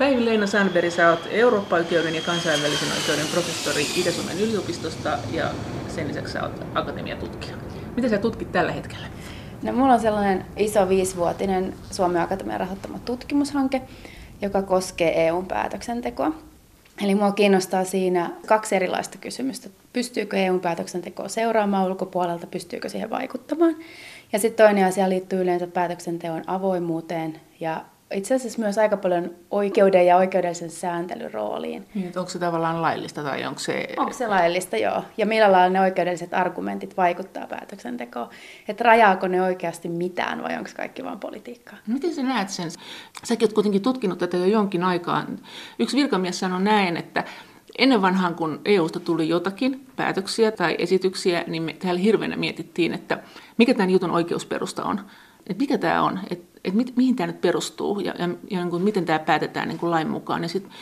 Päivi Leena Sandberg, sä oot Eurooppa-oikeuden ja kansainvälisen oikeuden professori Itä-Suomen yliopistosta ja sen lisäksi sä oot akatemiatutkija. Mitä sä tutkit tällä hetkellä? No, mulla on sellainen iso viisivuotinen Suomen Akatemian rahoittama tutkimushanke, joka koskee EUn päätöksentekoa. Eli mua kiinnostaa siinä kaksi erilaista kysymystä. Pystyykö EUn päätöksentekoa seuraamaan ulkopuolelta, pystyykö siihen vaikuttamaan? Ja sitten toinen asia liittyy yleensä päätöksenteon avoimuuteen ja itse asiassa myös aika paljon oikeuden ja oikeudellisen sääntelyn rooliin. Niin, onko se tavallaan laillista tai onko se... Onko se laillista, joo. Ja millä lailla ne oikeudelliset argumentit vaikuttaa päätöksentekoon. Että rajaako ne oikeasti mitään vai onko kaikki vain politiikkaa? Miten sä näet sen? Säkin oot kuitenkin tutkinut tätä jo jonkin aikaa. Yksi virkamies sanoi näin, että Ennen vanhaan, kun EUsta tuli jotakin päätöksiä tai esityksiä, niin me täällä hirveänä mietittiin, että mikä tämän jutun oikeusperusta on. Että mikä tämä on, että et mit, mihin tämä nyt perustuu ja, ja, ja niin kuin, miten tämä päätetään niin kuin lain mukaan. Ja sitten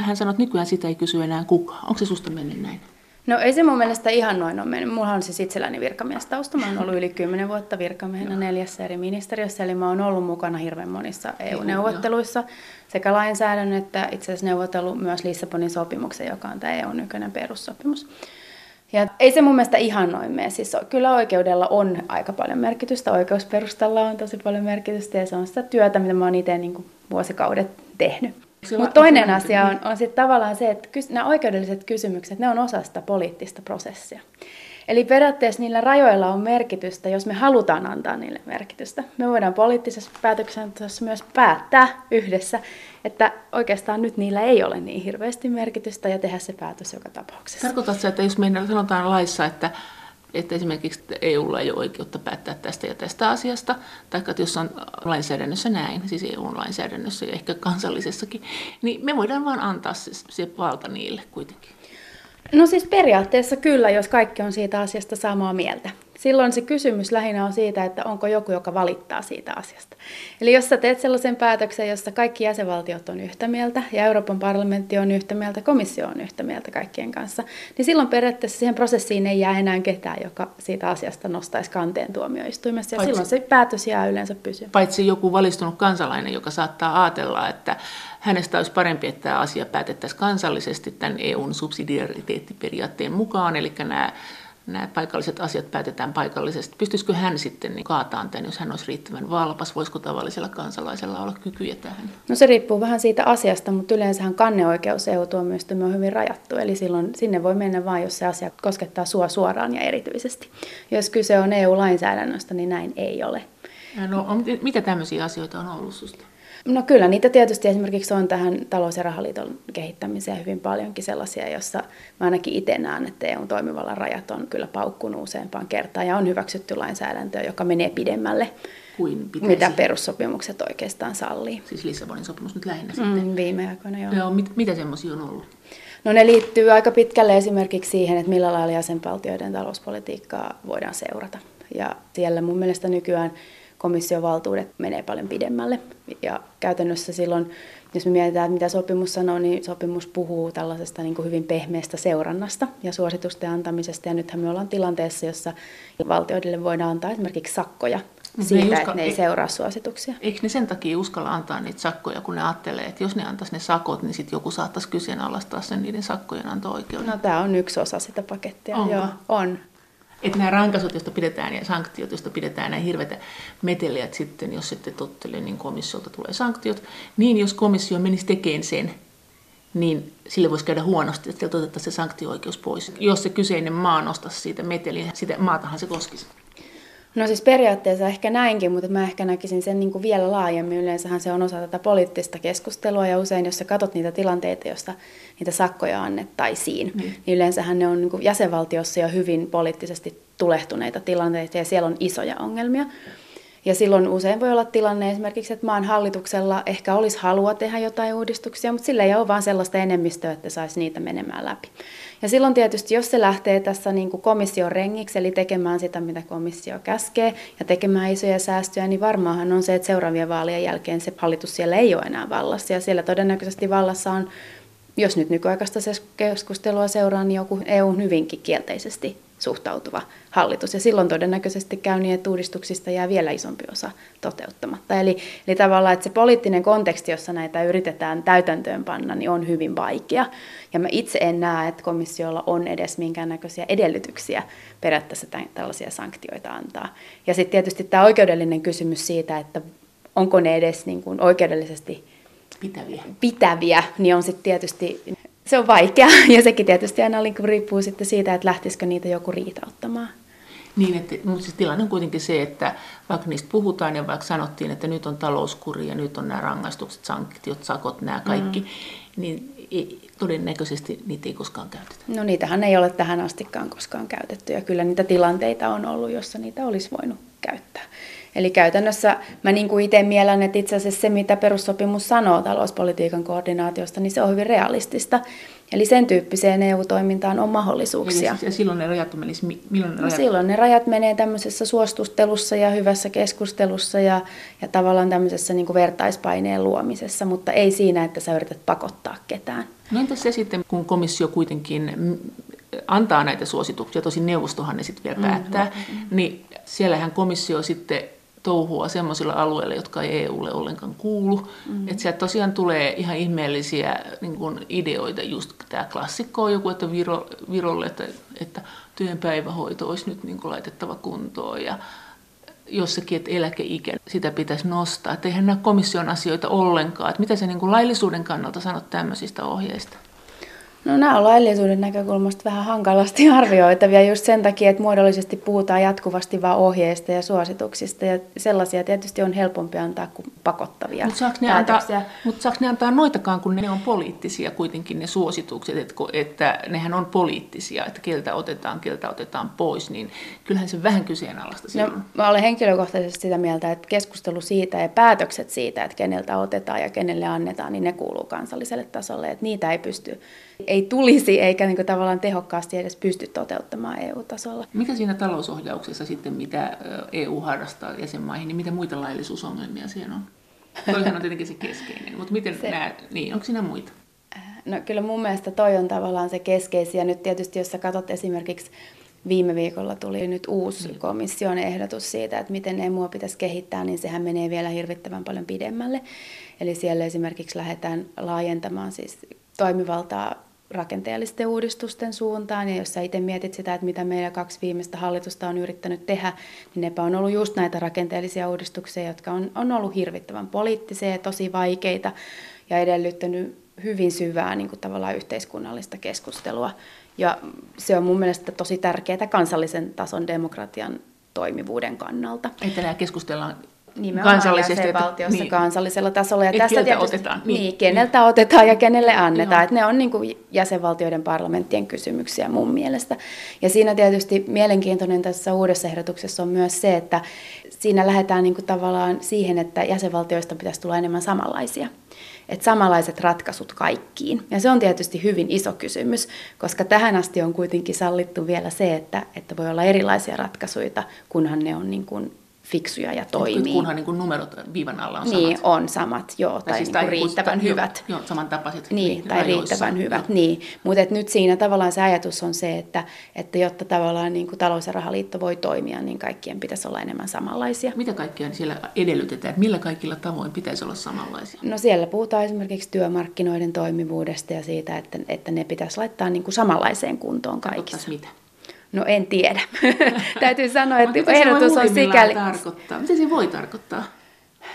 hän sanoi, että nykyään sitä ei kysy enää kukaan. Onko se susta mennyt näin? No ei se mun mielestä ihan noin ole mennyt. Mulla on siis itselläni virkamiestausta. Mä oon ollut yli kymmenen vuotta virkamiehenä neljässä eri ministeriössä, eli mä oon ollut mukana hirveän monissa EU-neuvotteluissa sekä lainsäädännön että itse asiassa neuvotellut myös Lissabonin sopimuksen, joka on tämä EU nykyinen perussopimus. Ja ei se mun mielestä ihan noin mene. Siis kyllä oikeudella on aika paljon merkitystä, oikeusperustalla on tosi paljon merkitystä ja se on sitä työtä, mitä mä oon itse niin vuosikaudet tehnyt. Mutta toinen asia on, on sitten tavallaan se, että nämä oikeudelliset kysymykset, ne on osa sitä poliittista prosessia. Eli periaatteessa niillä rajoilla on merkitystä, jos me halutaan antaa niille merkitystä. Me voidaan poliittisessa päätöksenteossa myös päättää yhdessä, että oikeastaan nyt niillä ei ole niin hirveästi merkitystä ja tehdä se päätös joka tapauksessa. Tarkoitatko että jos meillä sanotaan laissa, että että esimerkiksi EUlla ei ole oikeutta päättää tästä ja tästä asiasta, tai että jos on lainsäädännössä näin, siis EU-lainsäädännössä ja ehkä kansallisessakin, niin me voidaan vaan antaa se, se valta niille kuitenkin. No siis periaatteessa kyllä, jos kaikki on siitä asiasta samaa mieltä. Silloin se kysymys lähinnä on siitä, että onko joku, joka valittaa siitä asiasta. Eli jos sä teet sellaisen päätöksen, jossa kaikki jäsenvaltiot on yhtä mieltä ja Euroopan parlamentti on yhtä mieltä, komissio on yhtä mieltä kaikkien kanssa, niin silloin periaatteessa siihen prosessiin ei jää enää ketään, joka siitä asiasta nostaisi kanteen tuomioistuimessa ja Paitsi, silloin se päätös jää yleensä pysyä. Paitsi joku valistunut kansalainen, joka saattaa ajatella, että hänestä olisi parempi, että tämä asia päätettäisiin kansallisesti tämän EUn subsidiariteettiperiaatteen mukaan, eli nämä nämä paikalliset asiat päätetään paikallisesti. Pystyisikö hän sitten niin kaataan tämän, jos hän olisi riittävän valpas? Voisiko tavallisella kansalaisella olla kykyjä tähän? No se riippuu vähän siitä asiasta, mutta yleensähän kanneoikeus EU-tuomioistuimen on hyvin rajattu. Eli silloin sinne voi mennä vain, jos se asia koskettaa sua suoraan ja erityisesti. Jos kyse on EU-lainsäädännöstä, niin näin ei ole. No, mitä tämmöisiä asioita on ollut susta? No kyllä niitä tietysti esimerkiksi on tähän talous- ja rahaliiton kehittämiseen hyvin paljonkin sellaisia, jossa mä ainakin itse näen, että EUn toimivallan rajat on kyllä paukkunut useampaan kertaan ja on hyväksytty lainsäädäntöä, joka menee pidemmälle kuin mitä perussopimukset oikeastaan sallii. Siis Lissabonin sopimus nyt lähinnä mm, sitten. Mm, viime aikoina, joo. joo mit, mitä semmoisia on ollut? No ne liittyy aika pitkälle esimerkiksi siihen, että millä lailla jäsenvaltioiden talouspolitiikkaa voidaan seurata. Ja siellä mun mielestä nykyään komission valtuudet menee paljon pidemmälle. Ja käytännössä silloin, jos me mietitään, että mitä sopimus sanoo, niin sopimus puhuu tällaisesta niin kuin hyvin pehmeästä seurannasta ja suositusten antamisesta. Ja nythän me ollaan tilanteessa, jossa valtioille voidaan antaa esimerkiksi sakkoja siitä, uskalla, että ne ei seuraa suosituksia. Eikö ne sen takia uskalla antaa niitä sakkoja, kun ne ajattelee, että jos ne antaisi ne sakot, niin sitten joku saattaisi kyseenalaistaa sen niiden sakkojen anto-oikeuden? No tämä on yksi osa sitä pakettia, Onko? joo, on että nämä rankaisut, joista pidetään ja sanktiot, joista pidetään nämä hirveitä meteliä, sitten jos sitten tottelee, niin komissiolta tulee sanktiot, niin jos komissio menisi tekemään sen, niin sille voisi käydä huonosti, että sieltä otettaisiin se sanktio-oikeus pois. Jos se kyseinen maa nostaisi siitä meteliä, sitä maatahan se koskisi. No siis periaatteessa ehkä näinkin, mutta mä ehkä näkisin sen niin kuin vielä laajemmin. Yleensähän se on osa tätä poliittista keskustelua ja usein, jos sä katsot niitä tilanteita, joista niitä sakkoja annettaisiin, mm. niin yleensähän ne on niin kuin jäsenvaltiossa jo hyvin poliittisesti tulehtuneita tilanteita ja siellä on isoja ongelmia. Ja silloin usein voi olla tilanne esimerkiksi, että maan hallituksella ehkä olisi halua tehdä jotain uudistuksia, mutta sillä ei ole vaan sellaista enemmistöä, että saisi niitä menemään läpi. Ja silloin tietysti, jos se lähtee tässä niin kuin komission rengiksi, eli tekemään sitä, mitä komissio käskee, ja tekemään isoja säästöjä, niin varmaanhan on se, että seuraavien vaalien jälkeen se hallitus siellä ei ole enää vallassa. Ja siellä todennäköisesti vallassa on, jos nyt nykyaikaista keskustelua seuraa, niin joku EU hyvinkin kielteisesti suhtautuva hallitus. Ja silloin todennäköisesti käy niin, että uudistuksista jää vielä isompi osa toteuttamatta. Eli, eli tavallaan, että se poliittinen konteksti, jossa näitä yritetään täytäntöön panna, niin on hyvin vaikea. Ja mä itse en näe, että komissiolla on edes minkäännäköisiä edellytyksiä periaatteessa tällaisia sanktioita antaa. Ja sitten tietysti tämä oikeudellinen kysymys siitä, että onko ne edes niin kuin oikeudellisesti pitäviä. pitäviä, niin on sitten tietysti se on vaikea ja sekin tietysti aina riippuu sitten siitä, että lähtisikö niitä joku riitauttamaan. Niin, että, mutta siis tilanne on kuitenkin se, että vaikka niistä puhutaan ja vaikka sanottiin, että nyt on talouskuri ja nyt on nämä rangaistukset, sanktiot, sakot, nämä kaikki, mm. niin todennäköisesti niitä ei koskaan käytetä. No niitähän ei ole tähän astikaan koskaan käytetty ja kyllä niitä tilanteita on ollut, jossa niitä olisi voinut käyttää. Eli käytännössä mä niin kuin itse mielen, että itse asiassa se, mitä perussopimus sanoo talouspolitiikan koordinaatiosta, niin se on hyvin realistista. Eli sen tyyppiseen EU-toimintaan on mahdollisuuksia. Ja, silloin ne rajat menisi, milloin ne no rajat? No silloin ne rajat menee tämmöisessä suostustelussa ja hyvässä keskustelussa ja, ja tavallaan tämmöisessä niin kuin vertaispaineen luomisessa, mutta ei siinä, että sä yrität pakottaa ketään. No entäs se sitten, kun komissio kuitenkin antaa näitä suosituksia, tosin neuvostohan ne sitten vielä päättää, mm-hmm. niin siellähän komissio sitten touhua semmoisilla alueilla, jotka ei EUlle ollenkaan kuulu. Mm-hmm. Että sieltä tosiaan tulee ihan ihmeellisiä niin kuin ideoita, just tämä klassikko on joku, että Viro, Virolle, että, että työn päivähoito olisi nyt niin kuin laitettava kuntoon ja jossakin, että eläkeikä, sitä pitäisi nostaa. Että eihän nämä komission asioita ollenkaan. Että mitä se niin kuin laillisuuden kannalta sanot tämmöisistä ohjeista? No nämä on laillisuuden näkökulmasta vähän hankalasti arvioitavia just sen takia, että muodollisesti puhutaan jatkuvasti vain ohjeista ja suosituksista ja sellaisia tietysti on helpompi antaa kuin pakottavia Mutta saako, ne antaa, mut saako ne antaa noitakaan, kun ne on poliittisia kuitenkin ne suositukset, että, että nehän on poliittisia, että keltä otetaan, keltä otetaan pois, niin kyllähän se vähän kyseenalaista no, silloin. No, mä olen henkilökohtaisesti sitä mieltä, että keskustelu siitä ja päätökset siitä, että keneltä otetaan ja kenelle annetaan, niin ne kuuluu kansalliselle tasolle, että niitä ei pysty ei tulisi eikä niin kuin tavallaan tehokkaasti edes pysty toteuttamaan EU-tasolla. Mikä siinä talousohjauksessa sitten, mitä EU harrastaa jäsenmaihin, niin mitä muita laillisuusongelmia siellä on? Toihan on tietenkin se keskeinen, mutta miten se, nämä, niin, onko siinä muita? No kyllä mun mielestä toi on tavallaan se keskeisiä. Ja nyt tietysti jos sä katsot esimerkiksi viime viikolla tuli nyt uusi niin. komission ehdotus siitä, että miten EMUa pitäisi kehittää, niin sehän menee vielä hirvittävän paljon pidemmälle. Eli siellä esimerkiksi lähdetään laajentamaan siis toimivaltaa rakenteellisten uudistusten suuntaan. Ja jos sä itse mietit sitä, että mitä meillä kaksi viimeistä hallitusta on yrittänyt tehdä, niin nepä on ollut just näitä rakenteellisia uudistuksia, jotka on, on ollut hirvittävän poliittisia ja tosi vaikeita ja edellyttänyt hyvin syvää niin kuin tavallaan yhteiskunnallista keskustelua. Ja se on mun mielestä tosi tärkeää kansallisen tason demokratian toimivuuden kannalta. Että nämä keskustellaan Nimenomaan kansallisesti. Jäsenvaltiossa niin, kansallisella tasolla. Ja tästä tietysti, otetaan. Niin, niin, keneltä niin. otetaan ja kenelle annetaan. Että ne on niin kuin jäsenvaltioiden parlamenttien kysymyksiä mun mielestä. Ja siinä tietysti mielenkiintoinen tässä uudessa ehdotuksessa on myös se, että siinä lähdetään niin kuin tavallaan siihen, että jäsenvaltioista pitäisi tulla enemmän samanlaisia että samanlaiset ratkaisut kaikkiin. Ja se on tietysti hyvin iso kysymys, koska tähän asti on kuitenkin sallittu vielä se, että, että voi olla erilaisia ratkaisuja, kunhan ne on niin kuin fiksuja ja toimii. Kunhan niin kuin numerot viivan alla on niin, samat. Niin, on samat, joo, tai, tai siis niin riittävän sitä, hyvät. Joo, joo samantapaiset. Niin, tai riittävän hyvät, joo. niin. Mutta nyt siinä tavallaan se ajatus on se, että, että jotta tavallaan niin kuin talous- ja rahaliitto voi toimia, niin kaikkien pitäisi olla enemmän samanlaisia. Mitä kaikkea siellä edellytetään, millä kaikilla tavoin pitäisi olla samanlaisia? No siellä puhutaan esimerkiksi työmarkkinoiden toimivuudesta ja siitä, että, että ne pitäisi laittaa niin kuin samanlaiseen kuntoon kaikissa. mitä? No en tiedä. Täytyy sanoa, että ehdotus on sikäli... Tarkoittaa? Mitä se voi tarkoittaa?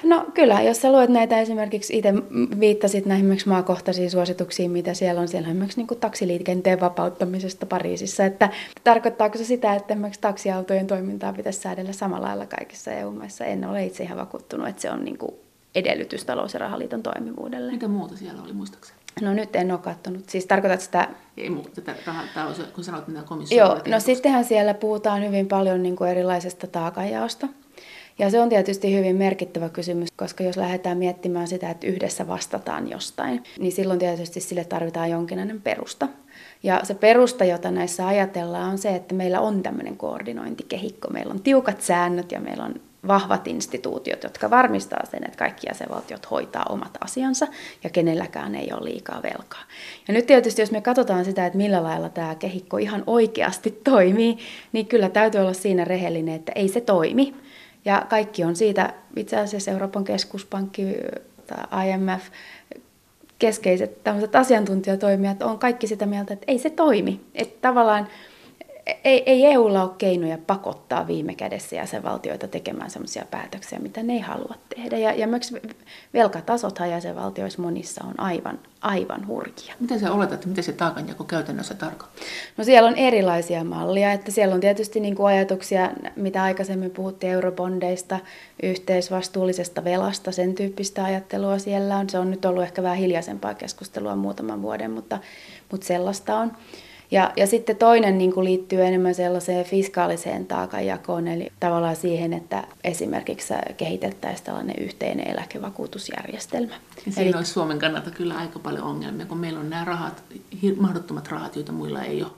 No kyllä, jos sä luet näitä esimerkiksi, itse viittasit näihin esimerkiksi maakohtaisiin suosituksiin, mitä siellä on, siellä on esimerkiksi niin taksiliikenteen vapauttamisesta Pariisissa, että tarkoittaako se sitä, että esimerkiksi taksiautojen toimintaa pitäisi säädellä samalla lailla kaikissa EU-maissa? En ole itse ihan vakuuttunut, että se on niin kuin edellytys talous- ja rahaliiton toimivuudelle. Mitä muuta siellä oli, muistaakseni? No nyt en ole katsonut. Siis tarkoitat sitä... Ei muuta, tätä, tämä kun sanoit, mitä komissio... Joo, no sittenhän siellä puhutaan hyvin paljon niin kuin erilaisesta taakanjaosta. Ja se on tietysti hyvin merkittävä kysymys, koska jos lähdetään miettimään sitä, että yhdessä vastataan jostain, niin silloin tietysti sille tarvitaan jonkinlainen perusta. Ja se perusta, jota näissä ajatellaan, on se, että meillä on tämmöinen koordinointikehikko. Meillä on tiukat säännöt ja meillä on vahvat instituutiot, jotka varmistaa sen, että kaikki jäsenvaltiot hoitaa omat asiansa ja kenelläkään ei ole liikaa velkaa. Ja nyt tietysti, jos me katsotaan sitä, että millä lailla tämä kehikko ihan oikeasti toimii, niin kyllä täytyy olla siinä rehellinen, että ei se toimi. Ja kaikki on siitä, itse asiassa Euroopan keskuspankki tai IMF, keskeiset tämmöiset asiantuntijatoimijat on kaikki sitä mieltä, että ei se toimi. Että tavallaan ei, ei EUlla ole keinoja pakottaa viime kädessä jäsenvaltioita tekemään sellaisia päätöksiä, mitä ne ei halua tehdä. Ja, ja myös velkatasothan jäsenvaltioissa monissa on aivan, aivan hurkia. Miten sä oletat, miten se taakanjako käytännössä tarkoittaa? No siellä on erilaisia mallia. Että siellä on tietysti niin kuin ajatuksia, mitä aikaisemmin puhuttiin eurobondeista, yhteisvastuullisesta velasta, sen tyyppistä ajattelua siellä on. Se on nyt ollut ehkä vähän hiljaisempaa keskustelua muutaman vuoden, mutta, mutta sellaista on. Ja, ja sitten toinen niin kuin liittyy enemmän sellaiseen fiskaaliseen taakanjakoon, eli tavallaan siihen, että esimerkiksi kehitettäisiin tällainen yhteinen eläkevakuutusjärjestelmä. Ja siinä eli... olisi Suomen kannalta kyllä aika paljon ongelmia, kun meillä on nämä rahat, mahdottomat rahat, joita muilla ei ole.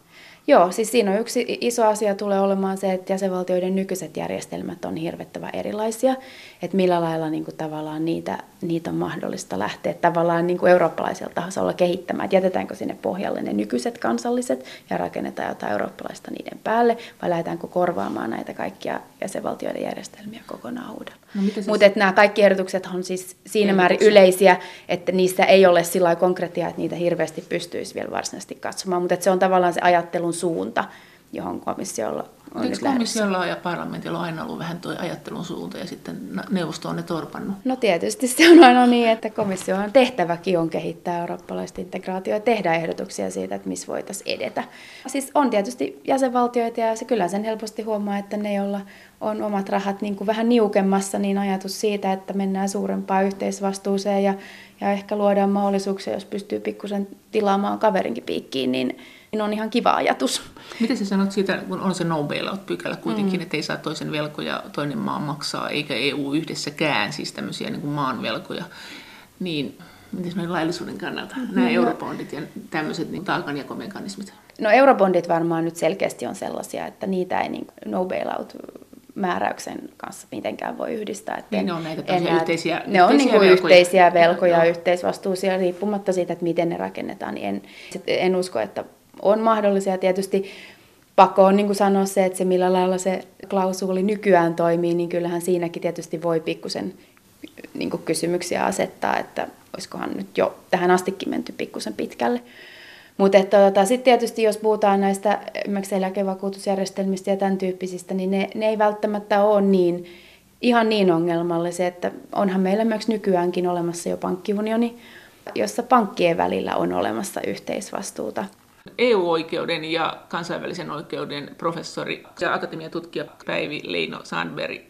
Joo, siis siinä on yksi iso asia tulee olemaan se, että jäsenvaltioiden nykyiset järjestelmät on hirvettävän erilaisia, että millä lailla niin kuin, tavallaan niitä, niitä on mahdollista lähteä tavallaan niin kuin eurooppalaisella tasolla kehittämään, että jätetäänkö sinne pohjalle ne nykyiset kansalliset ja rakennetaan jotain eurooppalaista niiden päälle, vai lähdetäänkö korvaamaan näitä kaikkia jäsenvaltioiden järjestelmiä kokonaan uudella. No, Mutta nämä kaikki ehdotukset on siis siinä määrin yleisiä, että niissä ei ole sillä konkreettia, että niitä hirveästi pystyisi vielä varsinaisesti katsomaan, mutta se on tavallaan se ajattelun suunta, johon komissiolla on Eikö komissiolla ja parlamentilla on aina ollut vähän tuo ajattelun suunta ja sitten neuvosto on ne torpannut? No tietysti se on aina niin, että komission tehtäväkin on kehittää eurooppalaista integraatiota ja tehdä ehdotuksia siitä, että missä voitaisiin edetä. Siis on tietysti jäsenvaltioita ja se kyllä sen helposti huomaa, että ne, joilla on omat rahat niin kuin vähän niukemmassa, niin ajatus siitä, että mennään suurempaan yhteisvastuuseen ja, ja ehkä luodaan mahdollisuuksia, jos pystyy pikkusen tilaamaan kaverinkin piikkiin, niin niin on ihan kiva ajatus. Miten sä sanot siitä, kun on se no bailout-pykälä kuitenkin, mm. että ei saa toisen velkoja toinen maa maksaa, eikä EU yhdessäkään, siis tämmöisiä niin kuin maan velkoja, niin miten se laillisuuden kannalta, mm-hmm. nämä eurobondit ja tämmöiset niin taakanjakomekanismit? No eurobondit varmaan nyt selkeästi on sellaisia, että niitä ei niin no bailout määräyksen kanssa mitenkään voi yhdistää. Että niin ne on näitä enää, yhteisiä, ne on niin kuin velkoja. yhteisiä velkoja, no. yhteisvastuusia, riippumatta siitä, että miten ne rakennetaan, niin en, en usko, että on mahdollisia. Tietysti pakko on niin sanoa se, että se millä lailla se klausuuli nykyään toimii, niin kyllähän siinäkin tietysti voi pikkusen niin kysymyksiä asettaa, että olisikohan nyt jo tähän astikin menty pikkusen pitkälle. Mutta tota, sitten tietysti jos puhutaan näistä eläkevakuutusjärjestelmistä ja tämän tyyppisistä, niin ne, ne ei välttämättä ole niin, ihan niin ongelmallisia, että onhan meillä myös nykyäänkin olemassa jo pankkiunioni, jossa pankkien välillä on olemassa yhteisvastuuta. EU-oikeuden ja kansainvälisen oikeuden professori ja akatemiatutkija Päivi Leino Sandberg.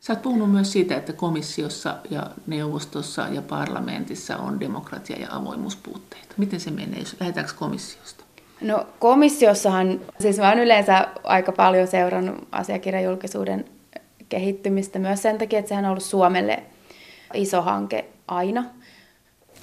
Sä oot puhunut myös siitä, että komissiossa ja neuvostossa ja parlamentissa on demokratia- ja avoimuuspuutteita. Miten se menee, jos lähdetäänkö komissiosta? No komissiossahan, siis mä oon yleensä aika paljon seurannut asiakirjajulkisuuden kehittymistä myös sen takia, että sehän on ollut Suomelle iso hanke aina.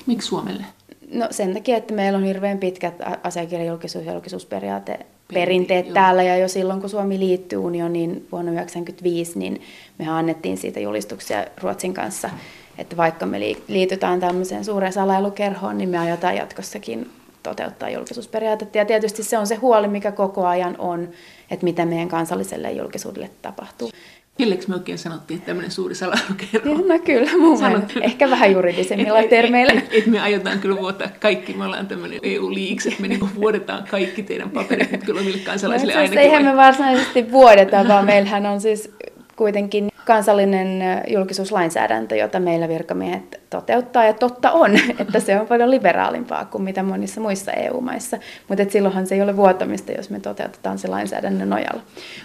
Miksi Suomelle? No sen takia, että meillä on hirveän pitkät asiakirjajulkisuus- ja julkisuusperiaate perinteet Joo. täällä ja jo silloin kun Suomi liittyi unioniin vuonna 1995, niin me annettiin siitä julistuksia Ruotsin kanssa, että vaikka me liitytään tämmöiseen suureen salailukerhoon, niin me aiotaan jatkossakin toteuttaa julkisuusperiaatetta. Ja tietysti se on se huoli, mikä koko ajan on, että mitä meidän kansalliselle julkisuudelle tapahtuu. Milleksi me oikein sanottiin, että tämmöinen suuri salailukerho? No kyllä, mun Sanot... ehkä vähän juridisemmilla termeillä. Et, et, me aiotaan kyllä vuotaa kaikki, me ollaan tämmöinen EU-liiksi, että me niinku vuodetaan kaikki teidän paperit nyt kyllä omille kansalaisille no, ainakin. Eihän me varsinaisesti vuodeta, vaan meillähän on siis kuitenkin kansallinen julkisuuslainsäädäntö, jota meillä virkamiehet toteuttaa. Ja totta on, että se on paljon liberaalimpaa kuin mitä monissa muissa EU-maissa. Mutta silloinhan se ei ole vuotamista, jos me toteutetaan se lainsäädännön nojalla.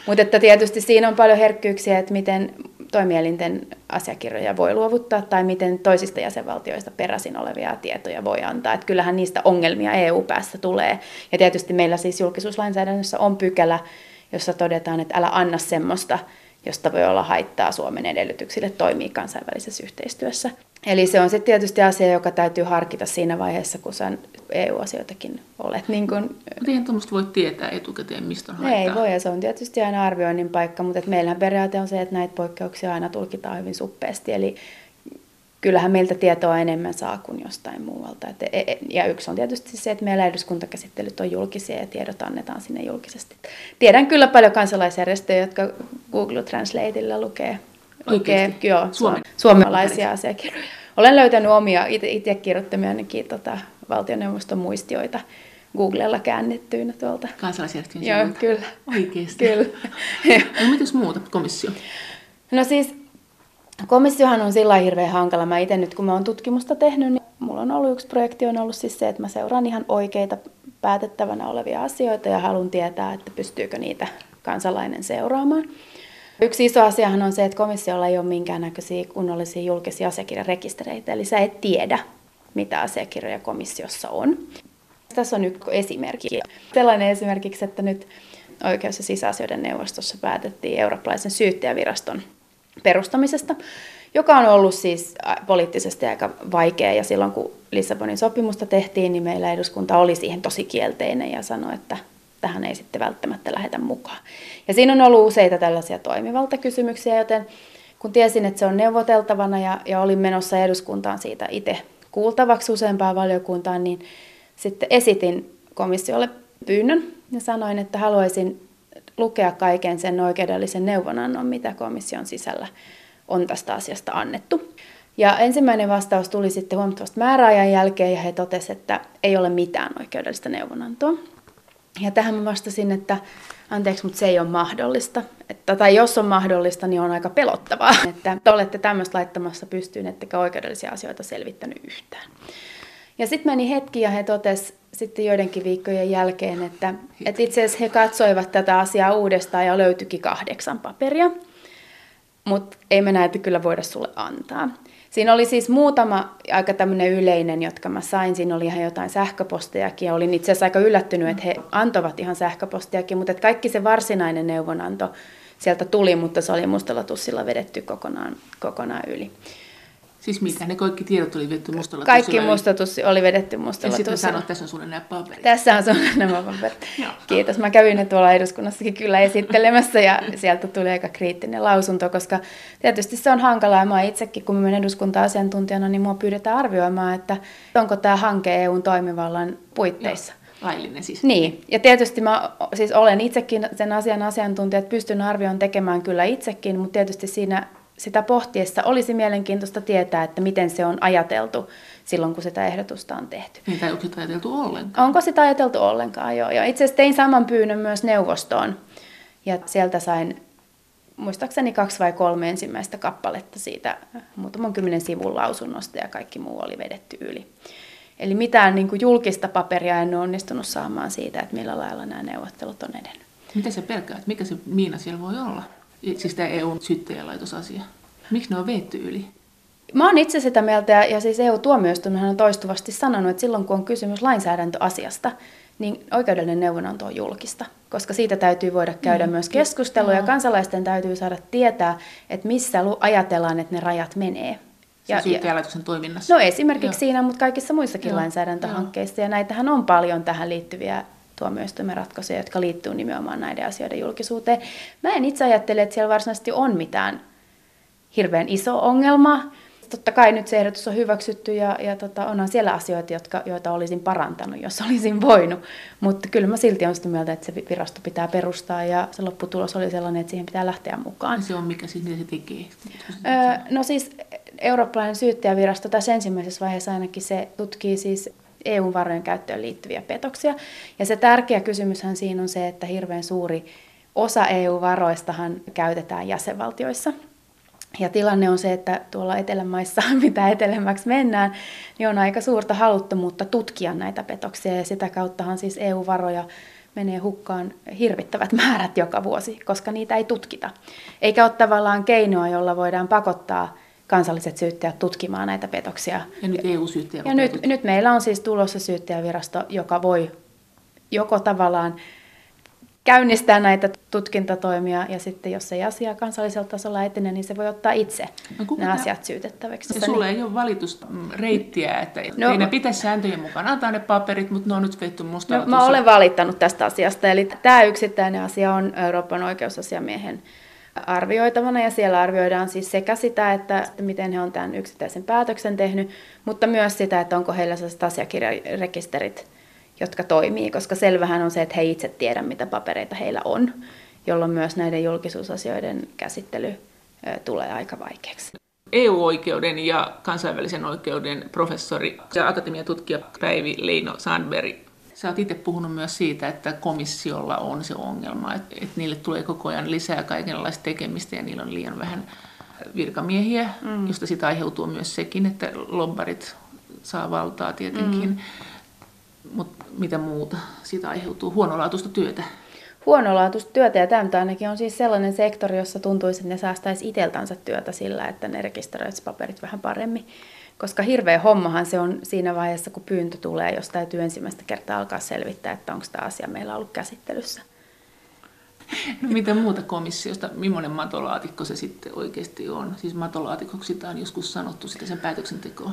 Mutta tietysti siinä on paljon herkkyyksiä, että miten toimielinten asiakirjoja voi luovuttaa tai miten toisista jäsenvaltioista peräisin olevia tietoja voi antaa. Että kyllähän niistä ongelmia EU-päässä tulee. Ja tietysti meillä siis julkisuuslainsäädännössä on pykälä, jossa todetaan, että älä anna semmoista josta voi olla haittaa Suomen edellytyksille toimia kansainvälisessä yhteistyössä. Eli se on sitten tietysti asia, joka täytyy harkita siinä vaiheessa, kun sä EU-asioitakin olet. Niin kun... Eihän tuommoista voi tietää etukäteen, mistä on haittaa. Ei voi, ja se on tietysti aina arvioinnin paikka, mutta meillähän periaate on se, että näitä poikkeuksia aina tulkitaan hyvin suppeasti. Eli kyllähän meiltä tietoa enemmän saa kuin jostain muualta. Et, e, e, ja yksi on tietysti se, että meillä eduskuntakäsittelyt on julkisia ja tiedot annetaan sinne julkisesti. Tiedän kyllä paljon kansalaisjärjestöjä, jotka Google Translateilla lukee lukee joo, Suomen. suomalaisia asiakirjoja. Olen löytänyt omia itse kirjoittamia ainakin tota, valtioneuvoston muistioita Googlella käännettyinä tuolta. Kansalaisjärjestöjen Joo, kyllä. Oikeasti. Kyllä. no mitäs muuta komissio? No siis komissiohan on sillä hirveän hankala. Mä itse nyt kun mä oon tutkimusta tehnyt, niin mulla on ollut yksi projekti on ollut siis se, että mä seuraan ihan oikeita päätettävänä olevia asioita ja haluan tietää, että pystyykö niitä kansalainen seuraamaan. Yksi iso asiahan on se, että komissiolla ei ole minkäännäköisiä kunnollisia julkisia asiakirjarekistereitä, eli sä et tiedä, mitä asiakirjoja komissiossa on. Tässä on nyt esimerkki. Sellainen esimerkiksi, että nyt oikeus- ja sisäasioiden neuvostossa päätettiin eurooppalaisen syyttäjäviraston perustamisesta, joka on ollut siis poliittisesti aika vaikea. Ja silloin kun Lissabonin sopimusta tehtiin, niin meillä eduskunta oli siihen tosi kielteinen ja sanoi, että tähän ei sitten välttämättä lähetä mukaan. Ja siinä on ollut useita tällaisia toimivaltakysymyksiä, joten kun tiesin, että se on neuvoteltavana ja, ja olin menossa eduskuntaan siitä itse kuultavaksi useampaan valiokuntaan, niin sitten esitin komissiolle pyynnön ja sanoin, että haluaisin lukea kaiken sen oikeudellisen neuvonannon, mitä komission sisällä on tästä asiasta annettu. Ja ensimmäinen vastaus tuli sitten huomattavasti määräajan jälkeen ja he totesivat, että ei ole mitään oikeudellista neuvonantoa. Ja tähän mä vastasin, että anteeksi, mutta se ei ole mahdollista. Että, tai jos on mahdollista, niin on aika pelottavaa, että te olette tämmöistä laittamassa pystyyn, ettekä oikeudellisia asioita selvittänyt yhtään. Ja sitten meni hetki ja he totesivat sitten joidenkin viikkojen jälkeen, että, että itse asiassa he katsoivat tätä asiaa uudestaan ja löytyikin kahdeksan paperia, mutta ei me näitä kyllä voida sulle antaa. Siinä oli siis muutama aika tämmöinen yleinen, jotka mä sain. Siinä oli ihan jotain sähköpostejakin ja olin itse asiassa aika yllättynyt, että he antoivat ihan sähköpostiakin, mutta kaikki se varsinainen neuvonanto sieltä tuli, mutta se oli mustalla tussilla vedetty kokonaan, kokonaan yli. Siis mitä? Ne kaikki tiedot oli vedetty mustalla Kaikki mustatus oli vedetty mustalla ja tussilla. Ja sitten tässä on sulle nämä paperit. Tässä on sulle nämä paperit. Kiitos. Mä kävin ne tuolla eduskunnassakin kyllä esittelemässä ja sieltä tuli aika kriittinen lausunto, koska tietysti se on hankalaa. Mä itsekin, kun mä menen eduskunta-asiantuntijana, niin mua pyydetään arvioimaan, että onko tämä hanke EUn toimivallan puitteissa. Joo laillinen siis. Niin, ja tietysti mä siis olen itsekin sen asian asiantuntija, että pystyn arvion tekemään kyllä itsekin, mutta tietysti siinä sitä pohtiessa olisi mielenkiintoista tietää, että miten se on ajateltu silloin, kun sitä ehdotusta on tehty. Niin, tai onko sitä ajateltu ollenkaan? Onko sitä ajateltu ollenkaan, joo. Ja itse asiassa tein saman pyynnön myös neuvostoon. Ja sieltä sain muistaakseni kaksi vai kolme ensimmäistä kappaletta siitä muutaman kymmenen sivun lausunnosta ja kaikki muu oli vedetty yli. Eli mitään niin kuin julkista paperia en ole onnistunut saamaan siitä, että millä lailla nämä neuvottelut on edennyt. Mitä se pelkäät? Mikä se miina siellä voi olla? Siis tämä EUn syyttäjälaitosasia. Miksi ne on veetty yli? Mä oon itse sitä mieltä, ja, ja siis EU-tuomioistuinhan on toistuvasti sanonut, että silloin kun on kysymys lainsäädäntöasiasta, niin oikeudellinen neuvonanto on julkista, koska siitä täytyy voida käydä mm. myös keskustelua, ja kansalaisten täytyy saada tietää, että missä ajatellaan, että ne rajat menee. Ja, syyttäjälaitoksen toiminnassa. No esimerkiksi Joo. siinä, mutta kaikissa muissakin Joo. lainsäädäntöhankkeissa, ja näitähän on paljon tähän liittyviä tuomioistuimen ratkaisuja, jotka liittyy nimenomaan näiden asioiden julkisuuteen. Mä en itse ajattele, että siellä varsinaisesti on mitään hirveän iso ongelma. Totta kai nyt se ehdotus on hyväksytty ja, ja tota, onhan siellä asioita, jotka, joita olisin parantanut, jos olisin voinut. Mutta kyllä mä silti olen sitä mieltä, että se virasto pitää perustaa ja se lopputulos oli sellainen, että siihen pitää lähteä mukaan. Se on mikä siis, mitä se tekee? Öö, no siis eurooppalainen syyttäjävirasto tässä ensimmäisessä vaiheessa ainakin se tutkii siis EU-varojen käyttöön liittyviä petoksia. Ja se tärkeä kysymyshän siinä on se, että hirveän suuri osa EU-varoistahan käytetään jäsenvaltioissa. Ja tilanne on se, että tuolla etelämaissa, mitä etelämmäksi mennään, niin on aika suurta haluttomuutta tutkia näitä petoksia. Ja sitä kauttahan siis EU-varoja menee hukkaan hirvittävät määrät joka vuosi, koska niitä ei tutkita. Eikä ole tavallaan keinoa, jolla voidaan pakottaa kansalliset syyttäjät tutkimaan näitä petoksia. Ja nyt EU-syyttäjä. Ja nyt, nyt meillä on siis tulossa syyttäjävirasto, joka voi joko tavallaan käynnistää näitä tutkintatoimia ja sitten jos ei asia kansallisella tasolla etene, niin se voi ottaa itse no, ne tämä... asiat syytettäväksi. Ja sulla ei ole valitusreittiä, että no, ei ne pitäisi sääntöjen mukaan antaa ne paperit, mutta ne on nyt vetty musta. No, mä olen valittanut tästä asiasta, eli tämä yksittäinen asia on Euroopan oikeusasiamiehen arvioitavana ja siellä arvioidaan siis sekä sitä, että miten he on tämän yksittäisen päätöksen tehnyt, mutta myös sitä, että onko heillä sellaiset asiakirjarekisterit, jotka toimii, koska selvähän on se, että he itse tiedä, mitä papereita heillä on, jolloin myös näiden julkisuusasioiden käsittely tulee aika vaikeaksi. EU-oikeuden ja kansainvälisen oikeuden professori ja akatemiatutkija Päivi Leino Sandberg Sä oot itse puhunut myös siitä, että komissiolla on se ongelma, että, että niille tulee koko ajan lisää kaikenlaista tekemistä ja niillä on liian vähän virkamiehiä, mm. josta sitä aiheutuu myös sekin, että lobbarit saa valtaa tietenkin. Mm. Mutta mitä muuta siitä aiheutuu? Huonolaatuista työtä. Huonolaatuista työtä ja tämä ainakin on siis sellainen sektori, jossa tuntuisi, että ne säästäisi iteltänsä työtä sillä, että ne rekisteröisi paperit vähän paremmin. Koska hirveä hommahan se on siinä vaiheessa, kun pyyntö tulee, jos täytyy ensimmäistä kertaa alkaa selvittää, että onko tämä asia meillä ollut käsittelyssä. No mitä muuta komissiosta, millainen matolaatikko se sitten oikeasti on? Siis matolaatikoksi sitä on joskus sanottu sitä sen päätöksentekoa.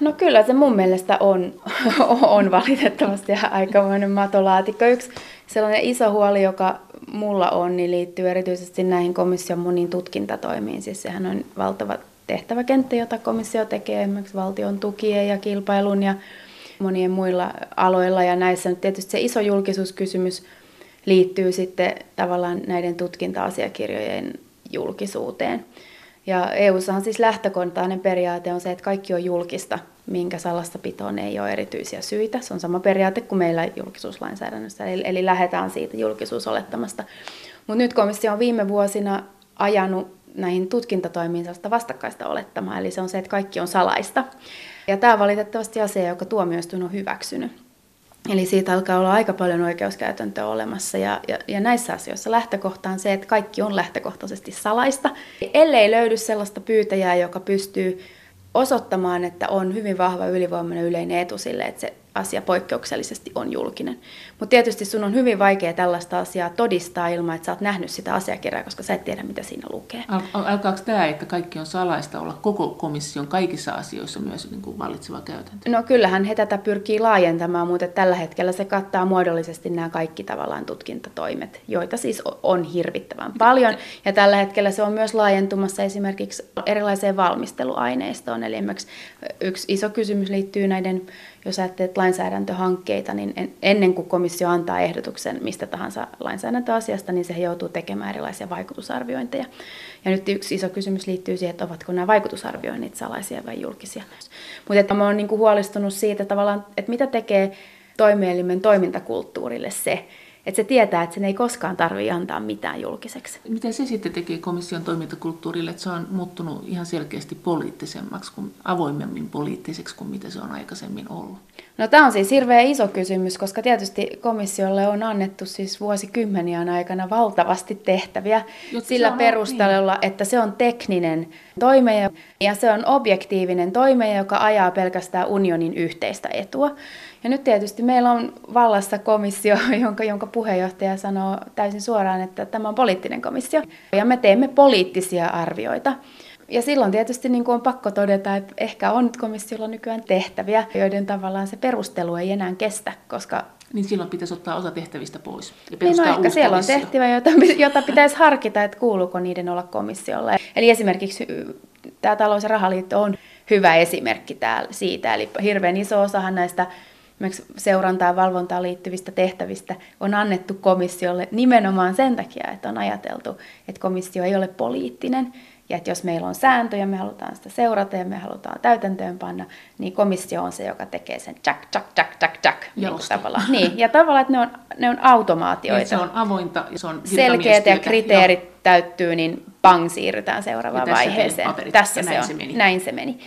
No kyllä se mun mielestä on, on valitettavasti aikamoinen matolaatikko. Yksi sellainen iso huoli, joka mulla on, niin liittyy erityisesti näihin komission moniin tutkintatoimiin. Siis sehän on valtava tehtäväkenttä, jota komissio tekee esimerkiksi valtion tukien ja kilpailun ja monien muilla aloilla. Ja näissä nyt tietysti se iso julkisuuskysymys liittyy sitten tavallaan näiden tutkinta-asiakirjojen julkisuuteen. Ja EU-ssahan siis lähtökohtainen periaate on se, että kaikki on julkista, minkä salassapitoon ei ole erityisiä syitä. Se on sama periaate kuin meillä julkisuuslainsäädännössä, eli, eli lähdetään siitä julkisuusolettamasta. Mutta nyt komissio on viime vuosina ajanut näihin tutkintatoimiin sellaista vastakkaista olettamaa, eli se on se, että kaikki on salaista. Ja tämä on valitettavasti asia, joka tuomioistuin on hyväksynyt. Eli siitä alkaa olla aika paljon oikeuskäytäntöä olemassa ja, ja, ja näissä asioissa lähtökohta on se, että kaikki on lähtökohtaisesti salaista. Ellei löydy sellaista pyytäjää, joka pystyy osoittamaan, että on hyvin vahva ylivoimainen yleinen etu sille, että se asia poikkeuksellisesti on julkinen. Mutta tietysti sun on hyvin vaikea tällaista asiaa todistaa ilman, että sä oot nähnyt sitä asiakirjaa, koska sä et tiedä, mitä siinä lukee. Al- alkaako tämä, että kaikki on salaista, olla koko komission kaikissa asioissa myös niin kuin vallitseva käytäntö? No kyllähän he tätä pyrkii laajentamaan, mutta tällä hetkellä se kattaa muodollisesti nämä kaikki tavallaan tutkintatoimet, joita siis on hirvittävän paljon. Ja tällä hetkellä se on myös laajentumassa esimerkiksi erilaiseen valmisteluaineistoon. Eli esimerkiksi yksi iso kysymys liittyy näiden jos ajattelet lainsäädäntöhankkeita, niin ennen kuin komissio antaa ehdotuksen mistä tahansa lainsäädäntöasiasta, niin se joutuu tekemään erilaisia vaikutusarviointeja. Ja nyt yksi iso kysymys liittyy siihen, että ovatko nämä vaikutusarvioinnit salaisia vai julkisia. Mutta mä oon niinku huolestunut siitä tavallaan, että mitä tekee toimielimen toimintakulttuurille se, että se tietää, että sen ei koskaan tarvitse antaa mitään julkiseksi. Miten se sitten tekee komission toimintakulttuurille, että se on muuttunut ihan selkeästi poliittisemmaksi, kuin, avoimemmin poliittiseksi kuin mitä se on aikaisemmin ollut? No tämä on siis hirveän iso kysymys, koska tietysti komissiolle on annettu siis vuosikymmenien aikana valtavasti tehtäviä Jotta sillä perusteella, niin. että se on tekninen toime ja se on objektiivinen toime, joka ajaa pelkästään unionin yhteistä etua. Ja nyt tietysti meillä on vallassa komissio, jonka, jonka puheenjohtaja sanoo täysin suoraan, että tämä on poliittinen komissio. Ja me teemme poliittisia arvioita. Ja silloin tietysti niin kuin on pakko todeta, että ehkä on nyt komissiolla nykyään tehtäviä, joiden tavallaan se perustelu ei enää kestä, koska niin silloin pitäisi ottaa osa tehtävistä pois. Ja niin no ehkä siellä komissio. on tehtävä, jota, jota pitäisi harkita, että kuuluuko niiden olla komissiolla. Eli esimerkiksi tämä talous- ja rahaliitto on hyvä esimerkki täällä siitä. Eli hirveän iso osahan näistä seurantaan ja valvontaan liittyvistä tehtävistä on annettu komissiolle nimenomaan sen takia, että on ajateltu, että komissio ei ole poliittinen, ja että jos meillä on sääntöjä, me halutaan sitä seurata ja me halutaan täytäntöön panna, niin komissio on se, joka tekee sen jack, jack, jack, jack, jack. Niin, tavallaan. niin, ja tavallaan, että ne on, ne on automaatioita. Niin, se on avointa ja se on Selkeät ja kriteerit Joo. täyttyy, niin pang, siirrytään seuraavaan tässä vaiheeseen. Tässä se näin on. Se meni. Näin se meni.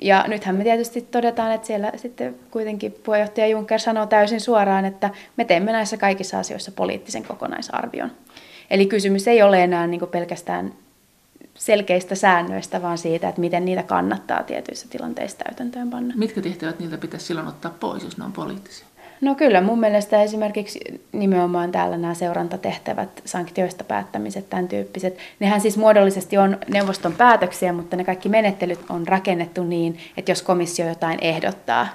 Ja nythän me tietysti todetaan, että siellä sitten kuitenkin puheenjohtaja Juncker sanoo täysin suoraan, että me teemme näissä kaikissa asioissa poliittisen kokonaisarvion. Eli kysymys ei ole enää niin pelkästään selkeistä säännöistä, vaan siitä, että miten niitä kannattaa tietyissä tilanteissa täytäntöön panna. Mitkä tehtävät niiltä pitäisi silloin ottaa pois, jos ne on poliittisia? No kyllä, mun mielestä esimerkiksi nimenomaan täällä nämä seurantatehtävät, sanktioista päättämiset, tämän tyyppiset, nehän siis muodollisesti on neuvoston päätöksiä, mutta ne kaikki menettelyt on rakennettu niin, että jos komissio jotain ehdottaa,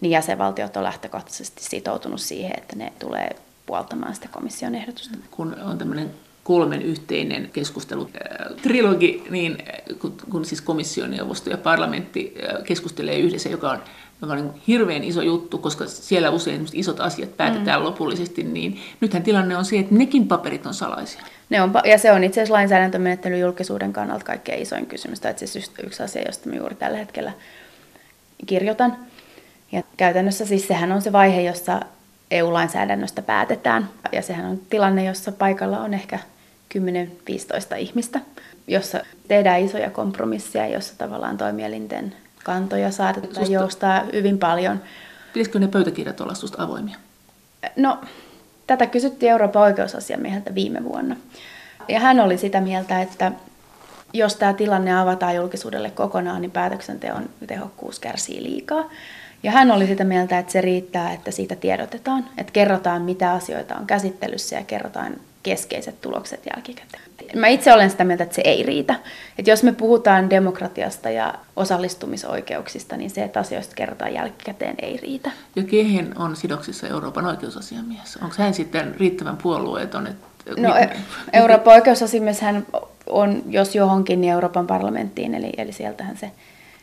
niin jäsenvaltiot on lähtökohtaisesti sitoutunut siihen, että ne tulee puoltamaan sitä komission ehdotusta. Kun on tämmöinen kolmen yhteinen keskustelu, äh, trilogi, niin kun, kun siis komissioneuvosto ja parlamentti äh, keskustelee yhdessä, joka on joka on niin hirveän iso juttu, koska siellä usein isot asiat päätetään mm. lopullisesti, niin nythän tilanne on se, että nekin paperit on salaisia. Ne on, ja se on itse asiassa lainsäädäntömenettelyn julkisuuden kannalta kaikkein isoin kysymys, tai itse asiassa yksi asia, josta mä juuri tällä hetkellä kirjoitan. Ja käytännössä siis sehän on se vaihe, jossa EU-lainsäädännöstä päätetään, ja sehän on tilanne, jossa paikalla on ehkä 10-15 ihmistä, jossa tehdään isoja kompromisseja, jossa tavallaan toimielinten kantoja saatetaan Susta... joustaa hyvin paljon. Pitäisikö ne pöytäkirjat olla susta avoimia? No, tätä kysyttiin Euroopan oikeusasiamieheltä viime vuonna. Ja hän oli sitä mieltä, että jos tämä tilanne avataan julkisuudelle kokonaan, niin päätöksenteon tehokkuus kärsii liikaa. Ja hän oli sitä mieltä, että se riittää, että siitä tiedotetaan, että kerrotaan mitä asioita on käsittelyssä ja kerrotaan keskeiset tulokset jälkikäteen. Mä itse olen sitä mieltä, että se ei riitä. Että jos me puhutaan demokratiasta ja osallistumisoikeuksista, niin se, että asioista kerrotaan jälkikäteen, ei riitä. Ja kehen on sidoksissa Euroopan oikeusasiamies? Onko hän sitten riittävän puolueeton? Että... No, e- Euroopan oikeusasiamies hän on, jos johonkin, niin Euroopan parlamenttiin, eli, eli sieltähän se...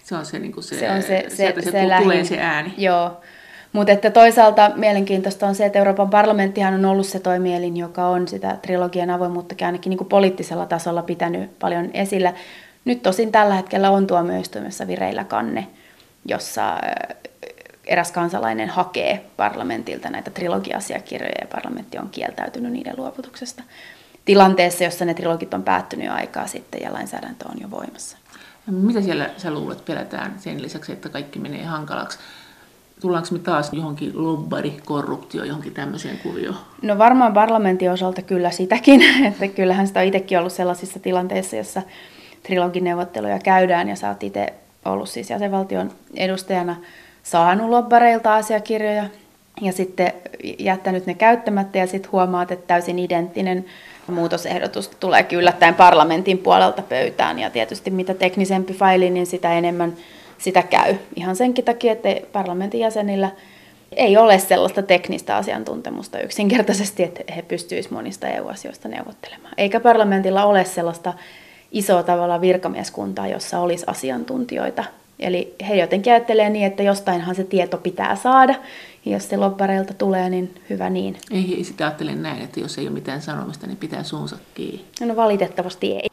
Se on se, niin kuin se, se, on se, se, se, se, se tulee se ääni. Joo, mutta että toisaalta mielenkiintoista on se, että Euroopan parlamenttihan on ollut se toimielin, joka on sitä trilogian avoimuuttakin ainakin niin kuin poliittisella tasolla pitänyt paljon esillä. Nyt tosin tällä hetkellä on tuomioistuimessa vireillä kanne, jossa eräs kansalainen hakee parlamentilta näitä trilogiasiakirjoja ja parlamentti on kieltäytynyt niiden luovutuksesta tilanteessa, jossa ne trilogit on päättynyt jo aikaa sitten ja lainsäädäntö on jo voimassa. Mitä siellä sä luulet pelätään sen lisäksi, että kaikki menee hankalaksi? Tullaanko me taas johonkin lobbari, korruptio, johonkin tämmöiseen kuvioon? No varmaan parlamentin osalta kyllä sitäkin, että kyllähän sitä on itsekin ollut sellaisissa tilanteissa, jossa trilogineuvotteluja käydään ja sä oot itse ollut siis jäsenvaltion edustajana saanut lobbareilta asiakirjoja ja sitten jättänyt ne käyttämättä ja sitten huomaat, että täysin identtinen muutosehdotus tulee yllättäen parlamentin puolelta pöytään ja tietysti mitä teknisempi faili, niin sitä enemmän sitä käy. Ihan senkin takia, että parlamentin jäsenillä ei ole sellaista teknistä asiantuntemusta yksinkertaisesti, että he pystyisivät monista EU-asioista neuvottelemaan. Eikä parlamentilla ole sellaista isoa tavalla virkamieskuntaa, jossa olisi asiantuntijoita. Eli he jotenkin ajattelee niin, että jostainhan se tieto pitää saada. Ja jos se lobbareilta tulee, niin hyvä niin. Ei, ei sitä ajattele näin, että jos ei ole mitään sanomista, niin pitää suunsa kiinni. No valitettavasti ei.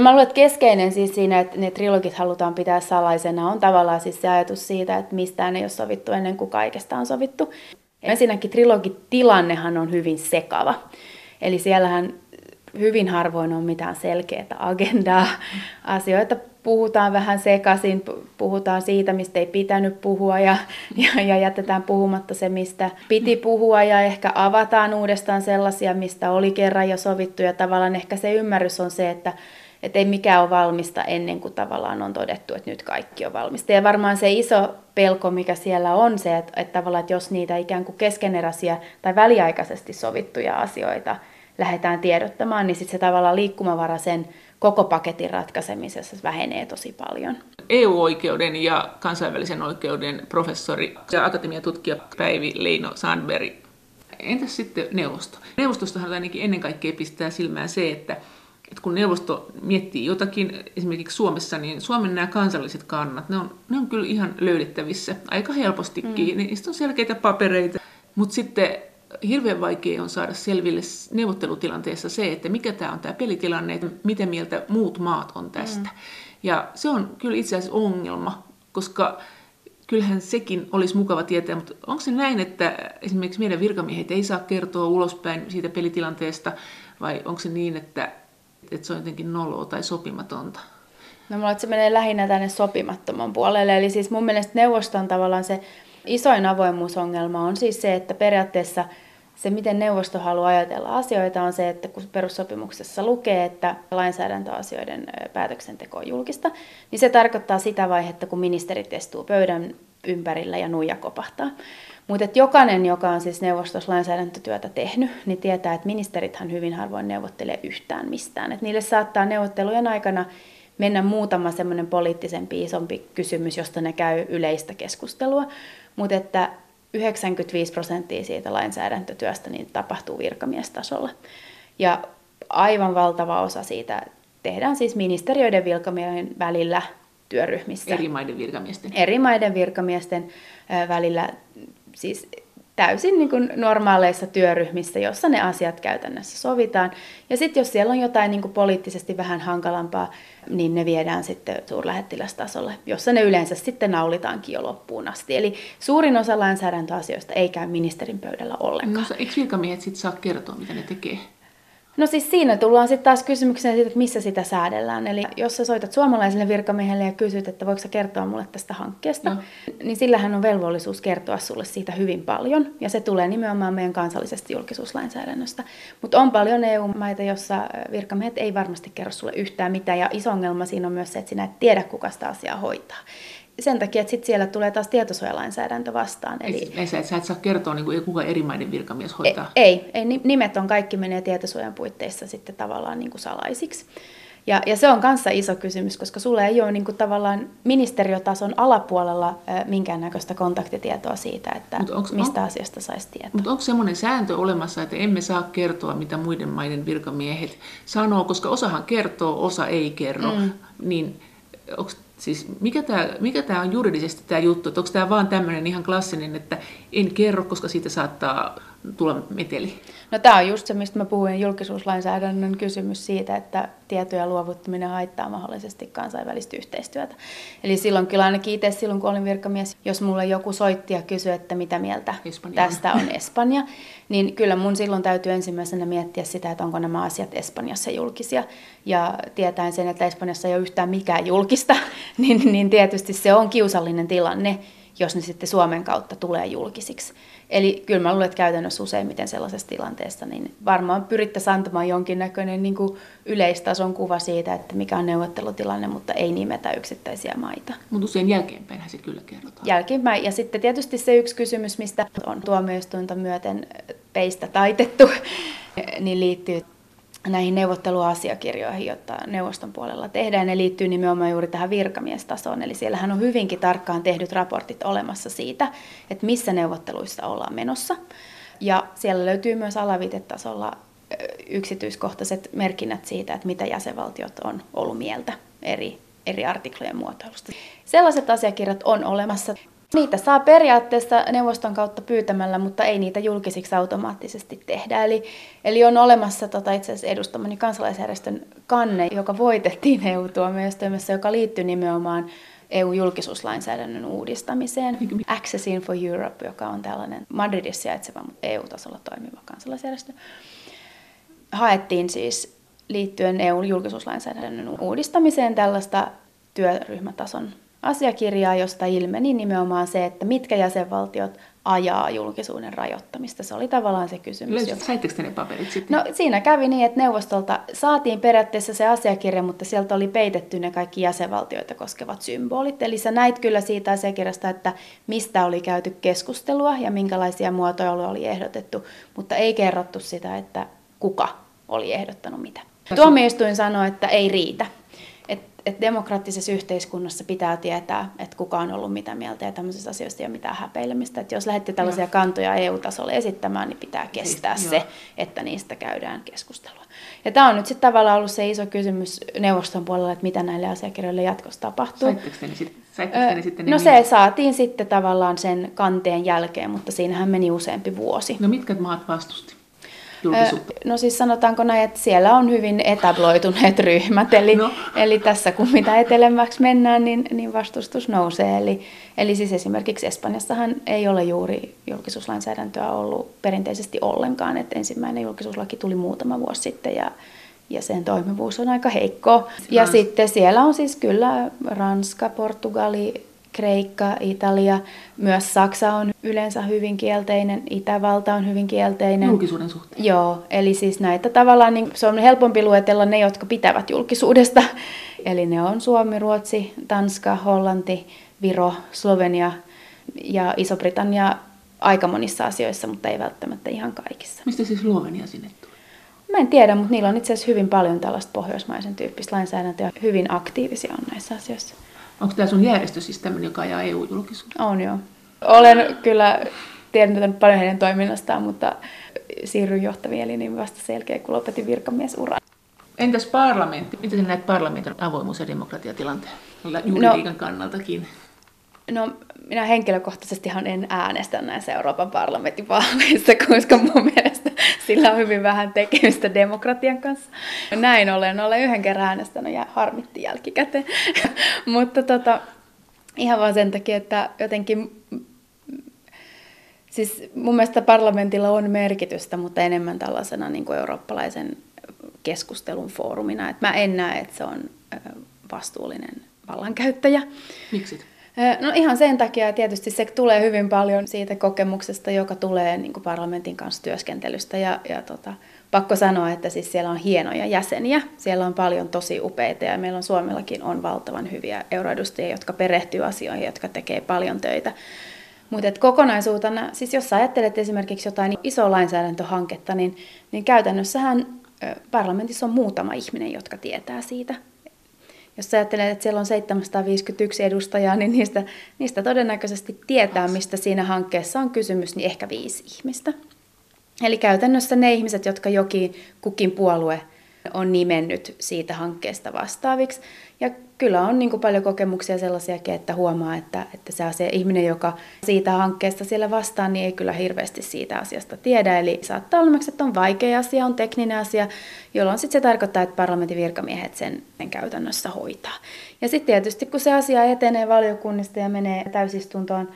Mä luulen, että keskeinen siis siinä, että ne trilogit halutaan pitää salaisena, on tavallaan siis se ajatus siitä, että mistään ei ole sovittu ennen kuin kaikesta on sovittu. Ensinnäkin trilogitilannehan on hyvin sekava. Eli siellähän hyvin harvoin on mitään selkeää agendaa. Asioita puhutaan vähän sekaisin, puhutaan siitä, mistä ei pitänyt puhua ja, ja, ja jätetään puhumatta se, mistä piti puhua ja ehkä avataan uudestaan sellaisia, mistä oli kerran jo sovittu ja tavallaan ehkä se ymmärrys on se, että että ei mikään ole valmista ennen kuin tavallaan on todettu, että nyt kaikki on valmista. Ja varmaan se iso pelko, mikä siellä on se, että, että tavallaan, että jos niitä ikään kuin keskeneräisiä tai väliaikaisesti sovittuja asioita lähdetään tiedottamaan, niin sitten se tavallaan liikkumavara sen koko paketin ratkaisemisessa vähenee tosi paljon. EU-oikeuden ja kansainvälisen oikeuden professori ja akatemiatutkija Päivi Leino Sandberg. Entäs sitten neuvosto? Neuvostostahan ainakin ennen kaikkea pistää silmään se, että että kun neuvosto miettii jotakin, esimerkiksi Suomessa, niin Suomen nämä kansalliset kannat, ne on, ne on kyllä ihan löydettävissä aika helpostikin. Mm. Niistä on selkeitä papereita, mutta sitten hirveän vaikea on saada selville neuvottelutilanteessa se, että mikä tämä on tämä pelitilanne, että miten mieltä muut maat on tästä. Mm. Ja se on kyllä itse asiassa ongelma, koska kyllähän sekin olisi mukava tietää, mutta onko se näin, että esimerkiksi meidän virkamiehet ei saa kertoa ulospäin siitä pelitilanteesta, vai onko se niin, että että se on jotenkin noloa tai sopimatonta? No mulla se menee lähinnä tänne sopimattoman puolelle. Eli siis mun mielestä neuvoston tavallaan se isoin avoimuusongelma on siis se, että periaatteessa se, miten neuvosto haluaa ajatella asioita, on se, että kun perussopimuksessa lukee, että lainsäädäntöasioiden päätöksenteko on julkista, niin se tarkoittaa sitä vaihetta, kun ministerit istuu pöydän ympärillä ja nuija kopahtaa. Mutta jokainen, joka on siis neuvostossa lainsäädäntötyötä tehnyt, niin tietää, että ministerithän hyvin harvoin neuvottelee yhtään mistään. Et niille saattaa neuvottelujen aikana mennä muutama semmoinen poliittisempi, isompi kysymys, josta ne käy yleistä keskustelua, mutta että 95 prosenttia siitä lainsäädäntötyöstä niin tapahtuu virkamiestasolla. Ja aivan valtava osa siitä tehdään siis ministeriöiden virkamiehen välillä työryhmissä. Eri maiden virkamiesten. Eri maiden virkamiesten välillä siis täysin niin kuin normaaleissa työryhmissä, jossa ne asiat käytännössä sovitaan. Ja sitten jos siellä on jotain niin kuin poliittisesti vähän hankalampaa, niin ne viedään sitten suurlähettilästasolle, jossa ne yleensä sitten naulitaankin jo loppuun asti. Eli suurin osa lainsäädäntöasioista ei käy ministerin pöydällä ollenkaan. No, eikö virkamiehet sitten saa kertoa, mitä ne tekee? No siis siinä tullaan sitten taas kysymykseen siitä, että missä sitä säädellään. Eli jos sä soitat suomalaiselle virkamiehelle ja kysyt, että voiko sä kertoa mulle tästä hankkeesta, no. niin sillähän on velvollisuus kertoa sulle siitä hyvin paljon. Ja se tulee nimenomaan meidän kansallisesta julkisuuslainsäädännöstä. Mutta on paljon EU-maita, jossa virkamiehet ei varmasti kerro sulle yhtään mitään. Ja iso ongelma siinä on myös se, että sinä et tiedä, kuka sitä asiaa hoitaa sen takia, että sit siellä tulee taas tietosuojalainsäädäntö vastaan. Eli, ei, sä, sä et saa kertoa, niin kuin, kuka eri maiden virkamies hoitaa. Ei, ei, nimet on kaikki menee tietosuojan puitteissa sitten tavallaan niin kuin salaisiksi. Ja, ja se on kanssa iso kysymys, koska sulle ei ole niin kuin tavallaan ministeriötason alapuolella minkäännäköistä kontaktitietoa siitä, että onks, mistä on, asiasta saisi tietää. Mutta onko semmoinen sääntö olemassa, että emme saa kertoa, mitä muiden maiden virkamiehet sanoo, koska osahan kertoo, osa ei kerro, mm. niin onko Siis mikä tämä mikä tää on juridisesti tämä juttu, onko tämä vaan tämmöinen ihan klassinen, että en kerro, koska siitä saattaa tulla meteli? No tämä on just se, mistä mä puhuin, julkisuuslainsäädännön kysymys siitä, että tietoja luovuttaminen haittaa mahdollisesti kansainvälistä yhteistyötä. Eli silloin kyllä ainakin itse silloin, kun olin virkamies, jos mulle joku soitti ja kysyi, että mitä mieltä Espanja. tästä on Espanja, niin kyllä mun silloin täytyy ensimmäisenä miettiä sitä, että onko nämä asiat Espanjassa julkisia. Ja tietäen sen, että Espanjassa ei ole yhtään mikään julkista, niin, niin tietysti se on kiusallinen tilanne, jos ne sitten Suomen kautta tulee julkisiksi. Eli kyllä mä luulen, että käytännössä useimmiten sellaisessa tilanteessa niin varmaan pyrittäisiin antamaan jonkinnäköinen niin kuin yleistason kuva siitä, että mikä on neuvottelutilanne, mutta ei nimetä yksittäisiä maita. Mutta usein jälkeenpäin se kyllä kerrotaan. Jälkeenpäin. Ja sitten tietysti se yksi kysymys, mistä on tuomioistuinta myöten peistä taitettu, niin liittyy näihin neuvotteluasiakirjoihin, joita neuvoston puolella tehdään. Ne liittyy nimenomaan juuri tähän virkamiestasoon. Eli siellähän on hyvinkin tarkkaan tehdyt raportit olemassa siitä, että missä neuvotteluissa ollaan menossa. Ja siellä löytyy myös alaviitetasolla yksityiskohtaiset merkinnät siitä, että mitä jäsenvaltiot on ollut mieltä eri, eri artiklojen muotoilusta. Sellaiset asiakirjat on olemassa. Niitä saa periaatteessa neuvoston kautta pyytämällä, mutta ei niitä julkisiksi automaattisesti tehdä. Eli, eli on olemassa tota, itse asiassa edustamani kansalaisjärjestön kanne, joka voitettiin EU-tuomioistuimessa, joka liittyy nimenomaan EU-julkisuuslainsäädännön uudistamiseen. Accessing for Europe, joka on tällainen Madridissa sijaitseva, EU-tasolla toimiva kansalaisjärjestö. Haettiin siis liittyen EU-julkisuuslainsäädännön uudistamiseen tällaista työryhmätason asiakirjaa, josta ilmeni nimenomaan se, että mitkä jäsenvaltiot ajaa julkisuuden rajoittamista. Se oli tavallaan se kysymys. Löysit, saitteko te ne paperit sitten? No siinä kävi niin, että neuvostolta saatiin periaatteessa se asiakirja, mutta sieltä oli peitetty ne kaikki jäsenvaltioita koskevat symbolit. Eli sä näit kyllä siitä asiakirjasta, että mistä oli käyty keskustelua ja minkälaisia muotoiluja oli ehdotettu, mutta ei kerrottu sitä, että kuka oli ehdottanut mitä. Tuomioistuin sanoi, että ei riitä että demokraattisessa yhteiskunnassa pitää tietää, että kuka on ollut mitä mieltä ja tämmöisissä asioissa ei ole mitään häpeilemistä. Että jos lähdette tällaisia joo. kantoja EU-tasolle esittämään, niin pitää kestää siis, se, joo. että niistä käydään keskustelua. Ja tämä on nyt sitten tavallaan ollut se iso kysymys neuvoston puolella, että mitä näille asiakirjoille jatkossa tapahtuu. Saitteko te ne sitten? sitten no se saatiin sitten tavallaan sen kanteen jälkeen, mutta siinähän meni useampi vuosi. No mitkä maat vastusti? Julkisuutta? No siis sanotaanko näin, että siellä on hyvin etabloituneet ryhmät, eli, no. eli tässä kun mitä etelemmäksi mennään, niin, niin vastustus nousee. Eli, eli siis esimerkiksi Espanjassahan ei ole juuri julkisuuslainsäädäntöä ollut perinteisesti ollenkaan, että ensimmäinen julkisuuslaki tuli muutama vuosi sitten ja, ja sen toimivuus on aika heikko. Ja sitten siellä on siis kyllä Ranska, Portugali, Kreikka, Italia, myös Saksa on yleensä hyvin kielteinen, Itävalta on hyvin kielteinen. Julkisuuden suhteen. Joo, eli siis näitä tavallaan niin se on helpompi luetella ne, jotka pitävät julkisuudesta. Eli ne on Suomi, Ruotsi, Tanska, Hollanti, Viro, Slovenia, ja Iso-Britannia aika monissa asioissa, mutta ei välttämättä ihan kaikissa. Mistä siis Slovenia sinne tuli? Mä en tiedä, mutta niillä on itse asiassa hyvin paljon tällaista pohjoismaisen tyyppistä lainsäädäntöä. Hyvin aktiivisia on näissä asioissa. Onko tämä sun järjestö siis tämmöinen, joka ajaa EU-julkisuutta? On joo. Olen kyllä tiennyt paljon heidän toiminnastaan, mutta siirryin johtaviin eliniin vasta selkeä, kun lopetin virkamiesuran. Entäs parlamentti? Miten näet parlamentin avoimuus- ja demokratiatilanteen juridiikan no, kannaltakin? No minä henkilökohtaisestihan en äänestä näissä Euroopan parlamentin vaaleissa, koska mun mielestä sillä on hyvin vähän tekemistä demokratian kanssa. Näin ollen, olen yhden kerran äänestänyt ja harmitti jälkikäteen. Mutta tota, ihan vaan sen takia, että jotenkin Siis mun mielestä parlamentilla on merkitystä, mutta enemmän tällaisena niin kuin eurooppalaisen keskustelun foorumina. Et mä en näe, että se on vastuullinen vallankäyttäjä. Miksi? No ihan sen takia, tietysti se tulee hyvin paljon siitä kokemuksesta, joka tulee niin kuin parlamentin kanssa työskentelystä. Ja, ja tota, pakko sanoa, että siis siellä on hienoja jäseniä. Siellä on paljon tosi upeita ja meillä on Suomellakin on valtavan hyviä euroedustajia, jotka perehtyy asioihin, jotka tekee paljon töitä. Mutta kokonaisuutena, siis jos sä ajattelet esimerkiksi jotain isoa lainsäädäntöhanketta, niin, niin käytännössähän parlamentissa on muutama ihminen, jotka tietää siitä. Jos sä ajattelet, että siellä on 751 edustajaa, niin niistä, niistä todennäköisesti tietää, mistä siinä hankkeessa on kysymys, niin ehkä viisi ihmistä. Eli käytännössä ne ihmiset, jotka jokin kukin puolue on nimennyt siitä hankkeesta vastaaviksi. Ja kyllä on niin kuin paljon kokemuksia sellaisiakin, että huomaa, että, että se asia, ihminen, joka siitä hankkeesta siellä vastaan, niin ei kyllä hirveästi siitä asiasta tiedä. Eli saattaa olla, että on vaikea asia, on tekninen asia, jolloin sitten se tarkoittaa, että parlamentin virkamiehet sen, sen käytännössä hoitaa. Ja sitten tietysti, kun se asia etenee valiokunnista ja menee täysistuntoon,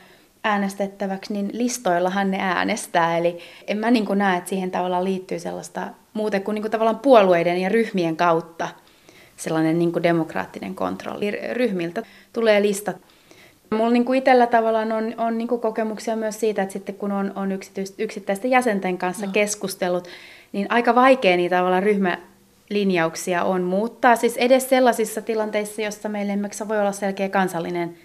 äänestettäväksi, niin listoillahan ne äänestää. Eli en mä niin näe, että siihen tavallaan liittyy sellaista muuten kuin, niin kuin tavallaan puolueiden ja ryhmien kautta sellainen niin kuin demokraattinen kontrolli. Ryhmiltä tulee listat. Mulla niin kuin itsellä tavallaan on, on niin kuin kokemuksia myös siitä, että sitten kun on, on yksittäisten jäsenten kanssa no. keskustellut, niin aika vaikea niitä tavallaan ryhmälinjauksia on muuttaa. Siis edes sellaisissa tilanteissa, joissa meillä esimerkiksi voi olla selkeä kansallinen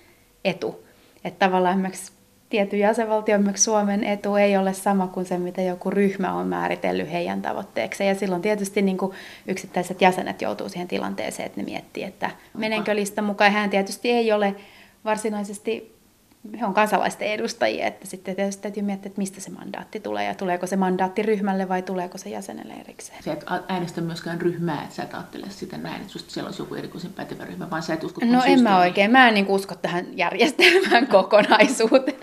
etu. Että tavallaan esimerkiksi tietyn jäsenvaltion, Suomen etu ei ole sama kuin se, mitä joku ryhmä on määritellyt heidän tavoitteeksi. Ja silloin tietysti niin kuin yksittäiset jäsenet joutuu siihen tilanteeseen, että ne miettii, että menenkö lista mukaan. Hän tietysti ei ole varsinaisesti he on kansalaisten edustajia, että sitten tietysti täytyy miettiä, että mistä se mandaatti tulee ja tuleeko se mandaatti ryhmälle vai tuleeko se jäsenelle erikseen. Sä et äänestä myöskään ryhmää, että sä et ajattele sitä näin, että siellä olisi joku erikoisen pätevä ryhmä, vaan sä et usko No en mä oikein, mä en niin usko tähän järjestelmään kokonaisuuteen.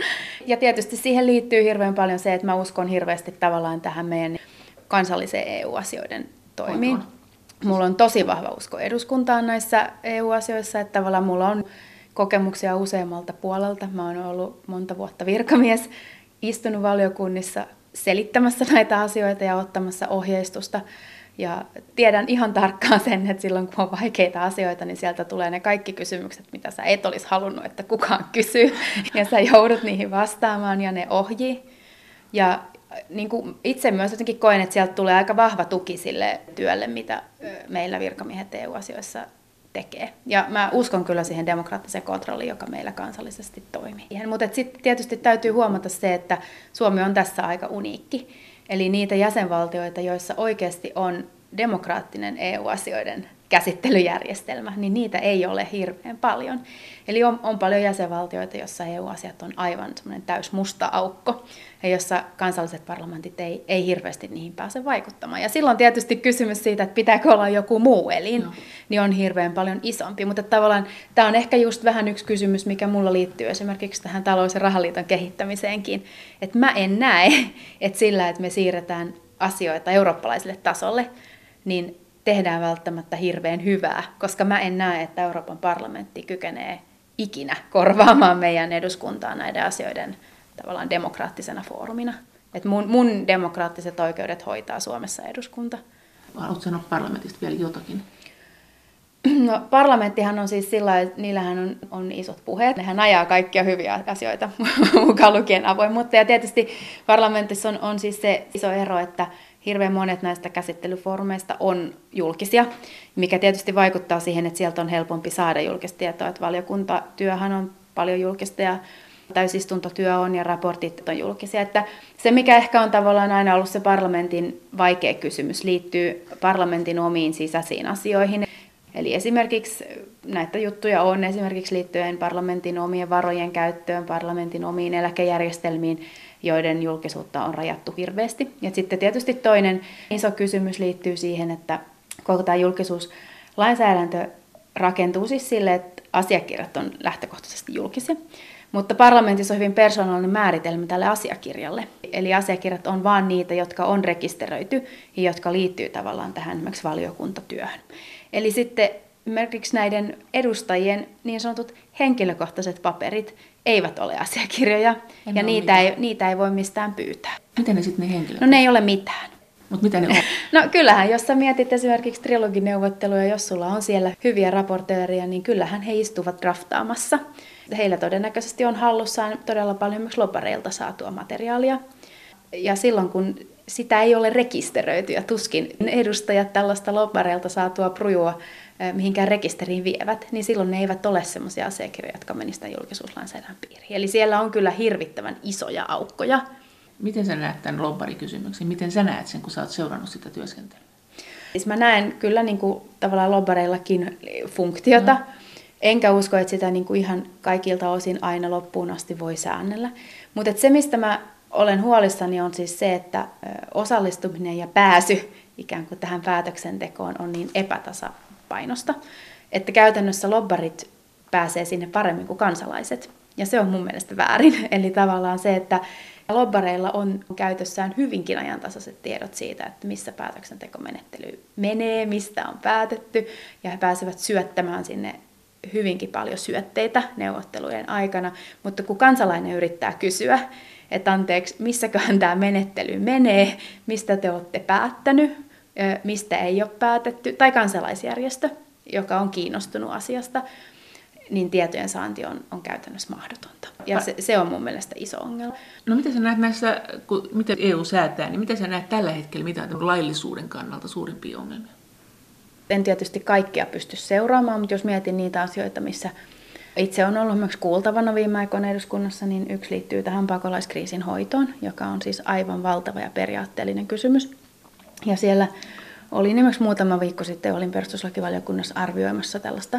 Ja tietysti siihen liittyy hirveän paljon se, että mä uskon hirveästi tavallaan tähän meidän kansalliseen EU-asioiden toimiin. Mulla on tosi vahva usko eduskuntaan näissä EU-asioissa, että tavallaan mulla on kokemuksia useammalta puolelta. Mä oon ollut monta vuotta virkamies, istunut valiokunnissa selittämässä näitä asioita ja ottamassa ohjeistusta. Ja tiedän ihan tarkkaan sen, että silloin kun on vaikeita asioita, niin sieltä tulee ne kaikki kysymykset, mitä sä et olisi halunnut, että kukaan kysyy. Ja sä joudut niihin vastaamaan ja ne ohji. Ja niin kuin itse myös jotenkin koen, että sieltä tulee aika vahva tuki sille työlle, mitä meillä virkamiehet EU-asioissa tekee. Ja mä uskon kyllä siihen demokraattiseen kontrolliin, joka meillä kansallisesti toimii. Mutta sitten tietysti täytyy huomata se, että Suomi on tässä aika uniikki. Eli niitä jäsenvaltioita, joissa oikeasti on demokraattinen EU-asioiden käsittelyjärjestelmä, niin niitä ei ole hirveän paljon. Eli on, on paljon jäsenvaltioita, joissa EU-asiat on aivan semmoinen täys musta aukko, ja jossa kansalliset parlamentit ei, ei hirveästi niihin pääse vaikuttamaan. Ja silloin tietysti kysymys siitä, että pitääkö olla joku muu elin, no. niin on hirveän paljon isompi. Mutta tavallaan tämä on ehkä just vähän yksi kysymys, mikä mulla liittyy esimerkiksi tähän talous- ja rahaliiton kehittämiseenkin. Että mä en näe, että sillä, että me siirretään asioita eurooppalaiselle tasolle, niin tehdään välttämättä hirveän hyvää, koska mä en näe, että Euroopan parlamentti kykenee ikinä korvaamaan meidän eduskuntaa näiden asioiden tavallaan demokraattisena foorumina. Et mun, mun demokraattiset oikeudet hoitaa Suomessa eduskunta. Haluatko sanoa parlamentista vielä jotakin? No, parlamenttihan on siis sillä että niillähän on, on isot puheet. Nehän ajaa kaikkia hyviä asioita, mukaan lukien avoimuutta. Ja tietysti parlamentissa on, on siis se iso ero, että hirveän monet näistä käsittelyfoorumeista on julkisia, mikä tietysti vaikuttaa siihen, että sieltä on helpompi saada julkista tietoa. Että valiokuntatyöhän on paljon julkista ja täysistuntotyö on ja raportit on julkisia. Että se, mikä ehkä on tavallaan aina ollut se parlamentin vaikea kysymys, liittyy parlamentin omiin sisäisiin asioihin. Eli esimerkiksi näitä juttuja on esimerkiksi liittyen parlamentin omien varojen käyttöön, parlamentin omiin eläkejärjestelmiin, joiden julkisuutta on rajattu hirveästi. Ja sitten tietysti toinen iso kysymys liittyy siihen, että koko tämä julkisuuslainsäädäntö rakentuu siis sille, että asiakirjat on lähtökohtaisesti julkisia. Mutta parlamentissa on hyvin persoonallinen määritelmä tälle asiakirjalle. Eli asiakirjat on vain niitä, jotka on rekisteröity ja jotka liittyy tavallaan tähän esimerkiksi valiokuntatyöhön. Eli sitten esimerkiksi näiden edustajien niin sanotut henkilökohtaiset paperit eivät ole asiakirjoja en ja niitä ei, niitä ei voi mistään pyytää. Miten ne sitten ne henkilöt? No ne ei ole mitään. Mutta mitä ne on? No kyllähän, jos sä mietit esimerkiksi trilogineuvotteluja, jos sulla on siellä hyviä raportööriä, niin kyllähän he istuvat draftaamassa. Heillä todennäköisesti on hallussaan todella paljon myös lopareilta saatua materiaalia. Ja silloin kun sitä ei ole rekisteröity ja tuskin edustajat tällaista lopareilta saatua prujua eh, mihinkään rekisteriin vievät, niin silloin ne eivät ole sellaisia asiakirjoja, jotka menisivät julkisuuslainsäädännön piiriin. Eli siellä on kyllä hirvittävän isoja aukkoja. Miten sä näet tämän lobbarikysymyksen? Miten sä näet sen, kun sä oot seurannut sitä työskentelyä? Siis mä näen kyllä niin kuin, tavallaan lobbareillakin funktiota. No. Enkä usko, että sitä niin kuin ihan kaikilta osin aina loppuun asti voi säännellä. Mutta se, mistä mä olen huolissani, on siis se, että osallistuminen ja pääsy ikään kuin tähän päätöksentekoon on niin epätasapainosta, että käytännössä lobbarit pääsee sinne paremmin kuin kansalaiset. Ja se on mun mielestä väärin. Eli tavallaan se, että lobbareilla on käytössään hyvinkin ajantasaiset tiedot siitä, että missä päätöksentekomenettely menee, mistä on päätetty, ja he pääsevät syöttämään sinne hyvinkin paljon syötteitä neuvottelujen aikana, mutta kun kansalainen yrittää kysyä, että anteeksi, missäköhän tämä menettely menee, mistä te olette päättänyt, mistä ei ole päätetty, tai kansalaisjärjestö, joka on kiinnostunut asiasta, niin tietojen saanti on, on käytännössä mahdotonta. Ja se, se on mun mielestä iso ongelma. No miten sä näet näissä, kun, miten EU säätää, niin miten sä näet tällä hetkellä, mitä on laillisuuden kannalta suurimpia ongelmia? En tietysti kaikkia pysty seuraamaan, mutta jos mietin niitä asioita, missä itse on ollut myös kuultavana viime aikoina eduskunnassa, niin yksi liittyy tähän pakolaiskriisin hoitoon, joka on siis aivan valtava ja periaatteellinen kysymys. Ja siellä oli myös muutama viikko sitten, olin perustuslakivaliokunnassa arvioimassa tällaista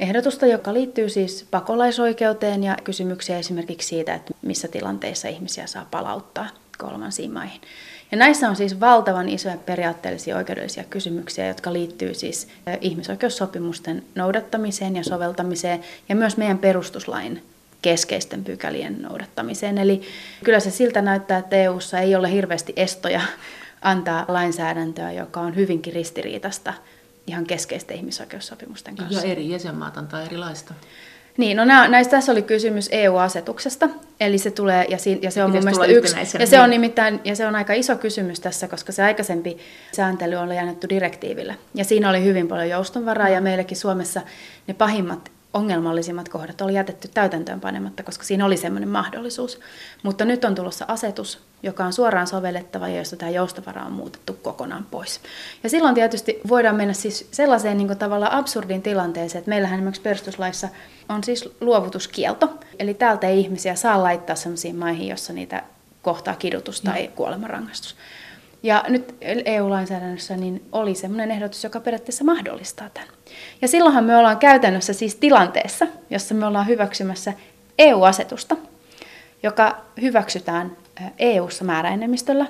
ehdotusta, joka liittyy siis pakolaisoikeuteen ja kysymyksiä esimerkiksi siitä, että missä tilanteissa ihmisiä saa palauttaa kolmansiin maihin. Ja näissä on siis valtavan isoja periaatteellisia oikeudellisia kysymyksiä, jotka liittyy siis ihmisoikeussopimusten noudattamiseen ja soveltamiseen ja myös meidän perustuslain keskeisten pykälien noudattamiseen. Eli kyllä se siltä näyttää, että EU:ssa ei ole hirveästi estoja antaa lainsäädäntöä, joka on hyvinkin ristiriitasta ihan keskeisten ihmisoikeussopimusten kanssa. Ja eri jäsenmaat antaa erilaista. Niin, no näistä tässä oli kysymys EU-asetuksesta, eli se tulee, ja, si, ja se on mun mielestä yksi, ja se on nimittäin, ja se on aika iso kysymys tässä, koska se aikaisempi sääntely on annettu direktiiville, ja siinä oli hyvin paljon joustonvaraa, ja meilläkin Suomessa ne pahimmat ongelmallisimmat kohdat oli jätetty täytäntöön panematta, koska siinä oli semmoinen mahdollisuus. Mutta nyt on tulossa asetus, joka on suoraan sovellettava ja josta tämä joustovara on muutettu kokonaan pois. Ja silloin tietysti voidaan mennä siis sellaiseen niin tavallaan absurdin tilanteeseen, että meillähän esimerkiksi perustuslaissa on siis luovutuskielto. Eli täältä ei ihmisiä saa laittaa sellaisiin maihin, jossa niitä kohtaa kidutus tai kuolemanrangaistus. Ja nyt EU-lainsäädännössä niin oli semmoinen ehdotus, joka periaatteessa mahdollistaa tämän. Ja silloinhan me ollaan käytännössä siis tilanteessa, jossa me ollaan hyväksymässä EU-asetusta, joka hyväksytään EU-ssa määräenemmistöllä.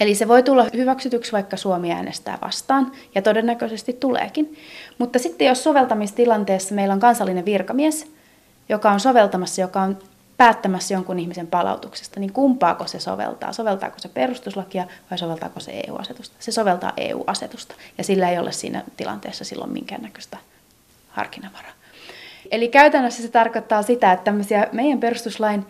Eli se voi tulla hyväksytyksi, vaikka Suomi äänestää vastaan, ja todennäköisesti tuleekin. Mutta sitten jos soveltamistilanteessa meillä on kansallinen virkamies, joka on soveltamassa, joka on päättämässä jonkun ihmisen palautuksesta, niin kumpaako se soveltaa? Soveltaako se perustuslakia vai soveltaako se EU-asetusta? Se soveltaa EU-asetusta ja sillä ei ole siinä tilanteessa silloin minkäännäköistä harkinnanvaraa. Eli käytännössä se tarkoittaa sitä, että tämmöisiä meidän perustuslain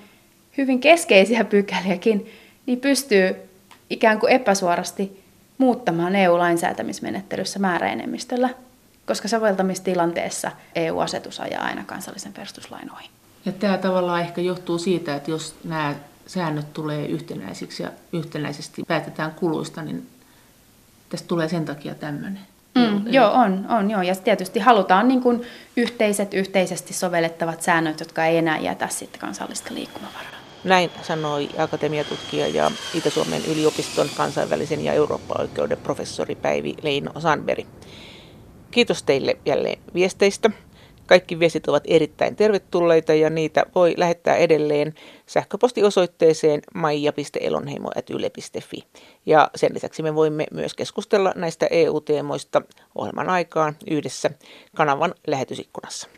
hyvin keskeisiä pykäliäkin niin pystyy ikään kuin epäsuorasti muuttamaan EU-lainsäätämismenettelyssä määräenemmistöllä, koska soveltamistilanteessa EU-asetus ajaa aina kansallisen perustuslain ohi. Ja tämä tavallaan ehkä johtuu siitä, että jos nämä säännöt tulee yhtenäisiksi ja yhtenäisesti päätetään kuluista, niin tästä tulee sen takia tämmöinen. Mm, joo, on, on, joo. Ja tietysti halutaan niin kuin yhteiset, yhteisesti sovellettavat säännöt, jotka ei enää jätä sitten kansallista liikkumavaraa. Näin sanoi akatemiatutkija ja Itä-Suomen yliopiston kansainvälisen ja Eurooppa-oikeuden professori Päivi Leino Sandberg. Kiitos teille jälleen viesteistä. Kaikki viestit ovat erittäin tervetulleita ja niitä voi lähettää edelleen sähköpostiosoitteeseen maija.elonheimo.yle.fi. Ja sen lisäksi me voimme myös keskustella näistä EU-teemoista ohjelman aikaan yhdessä kanavan lähetysikkunassa.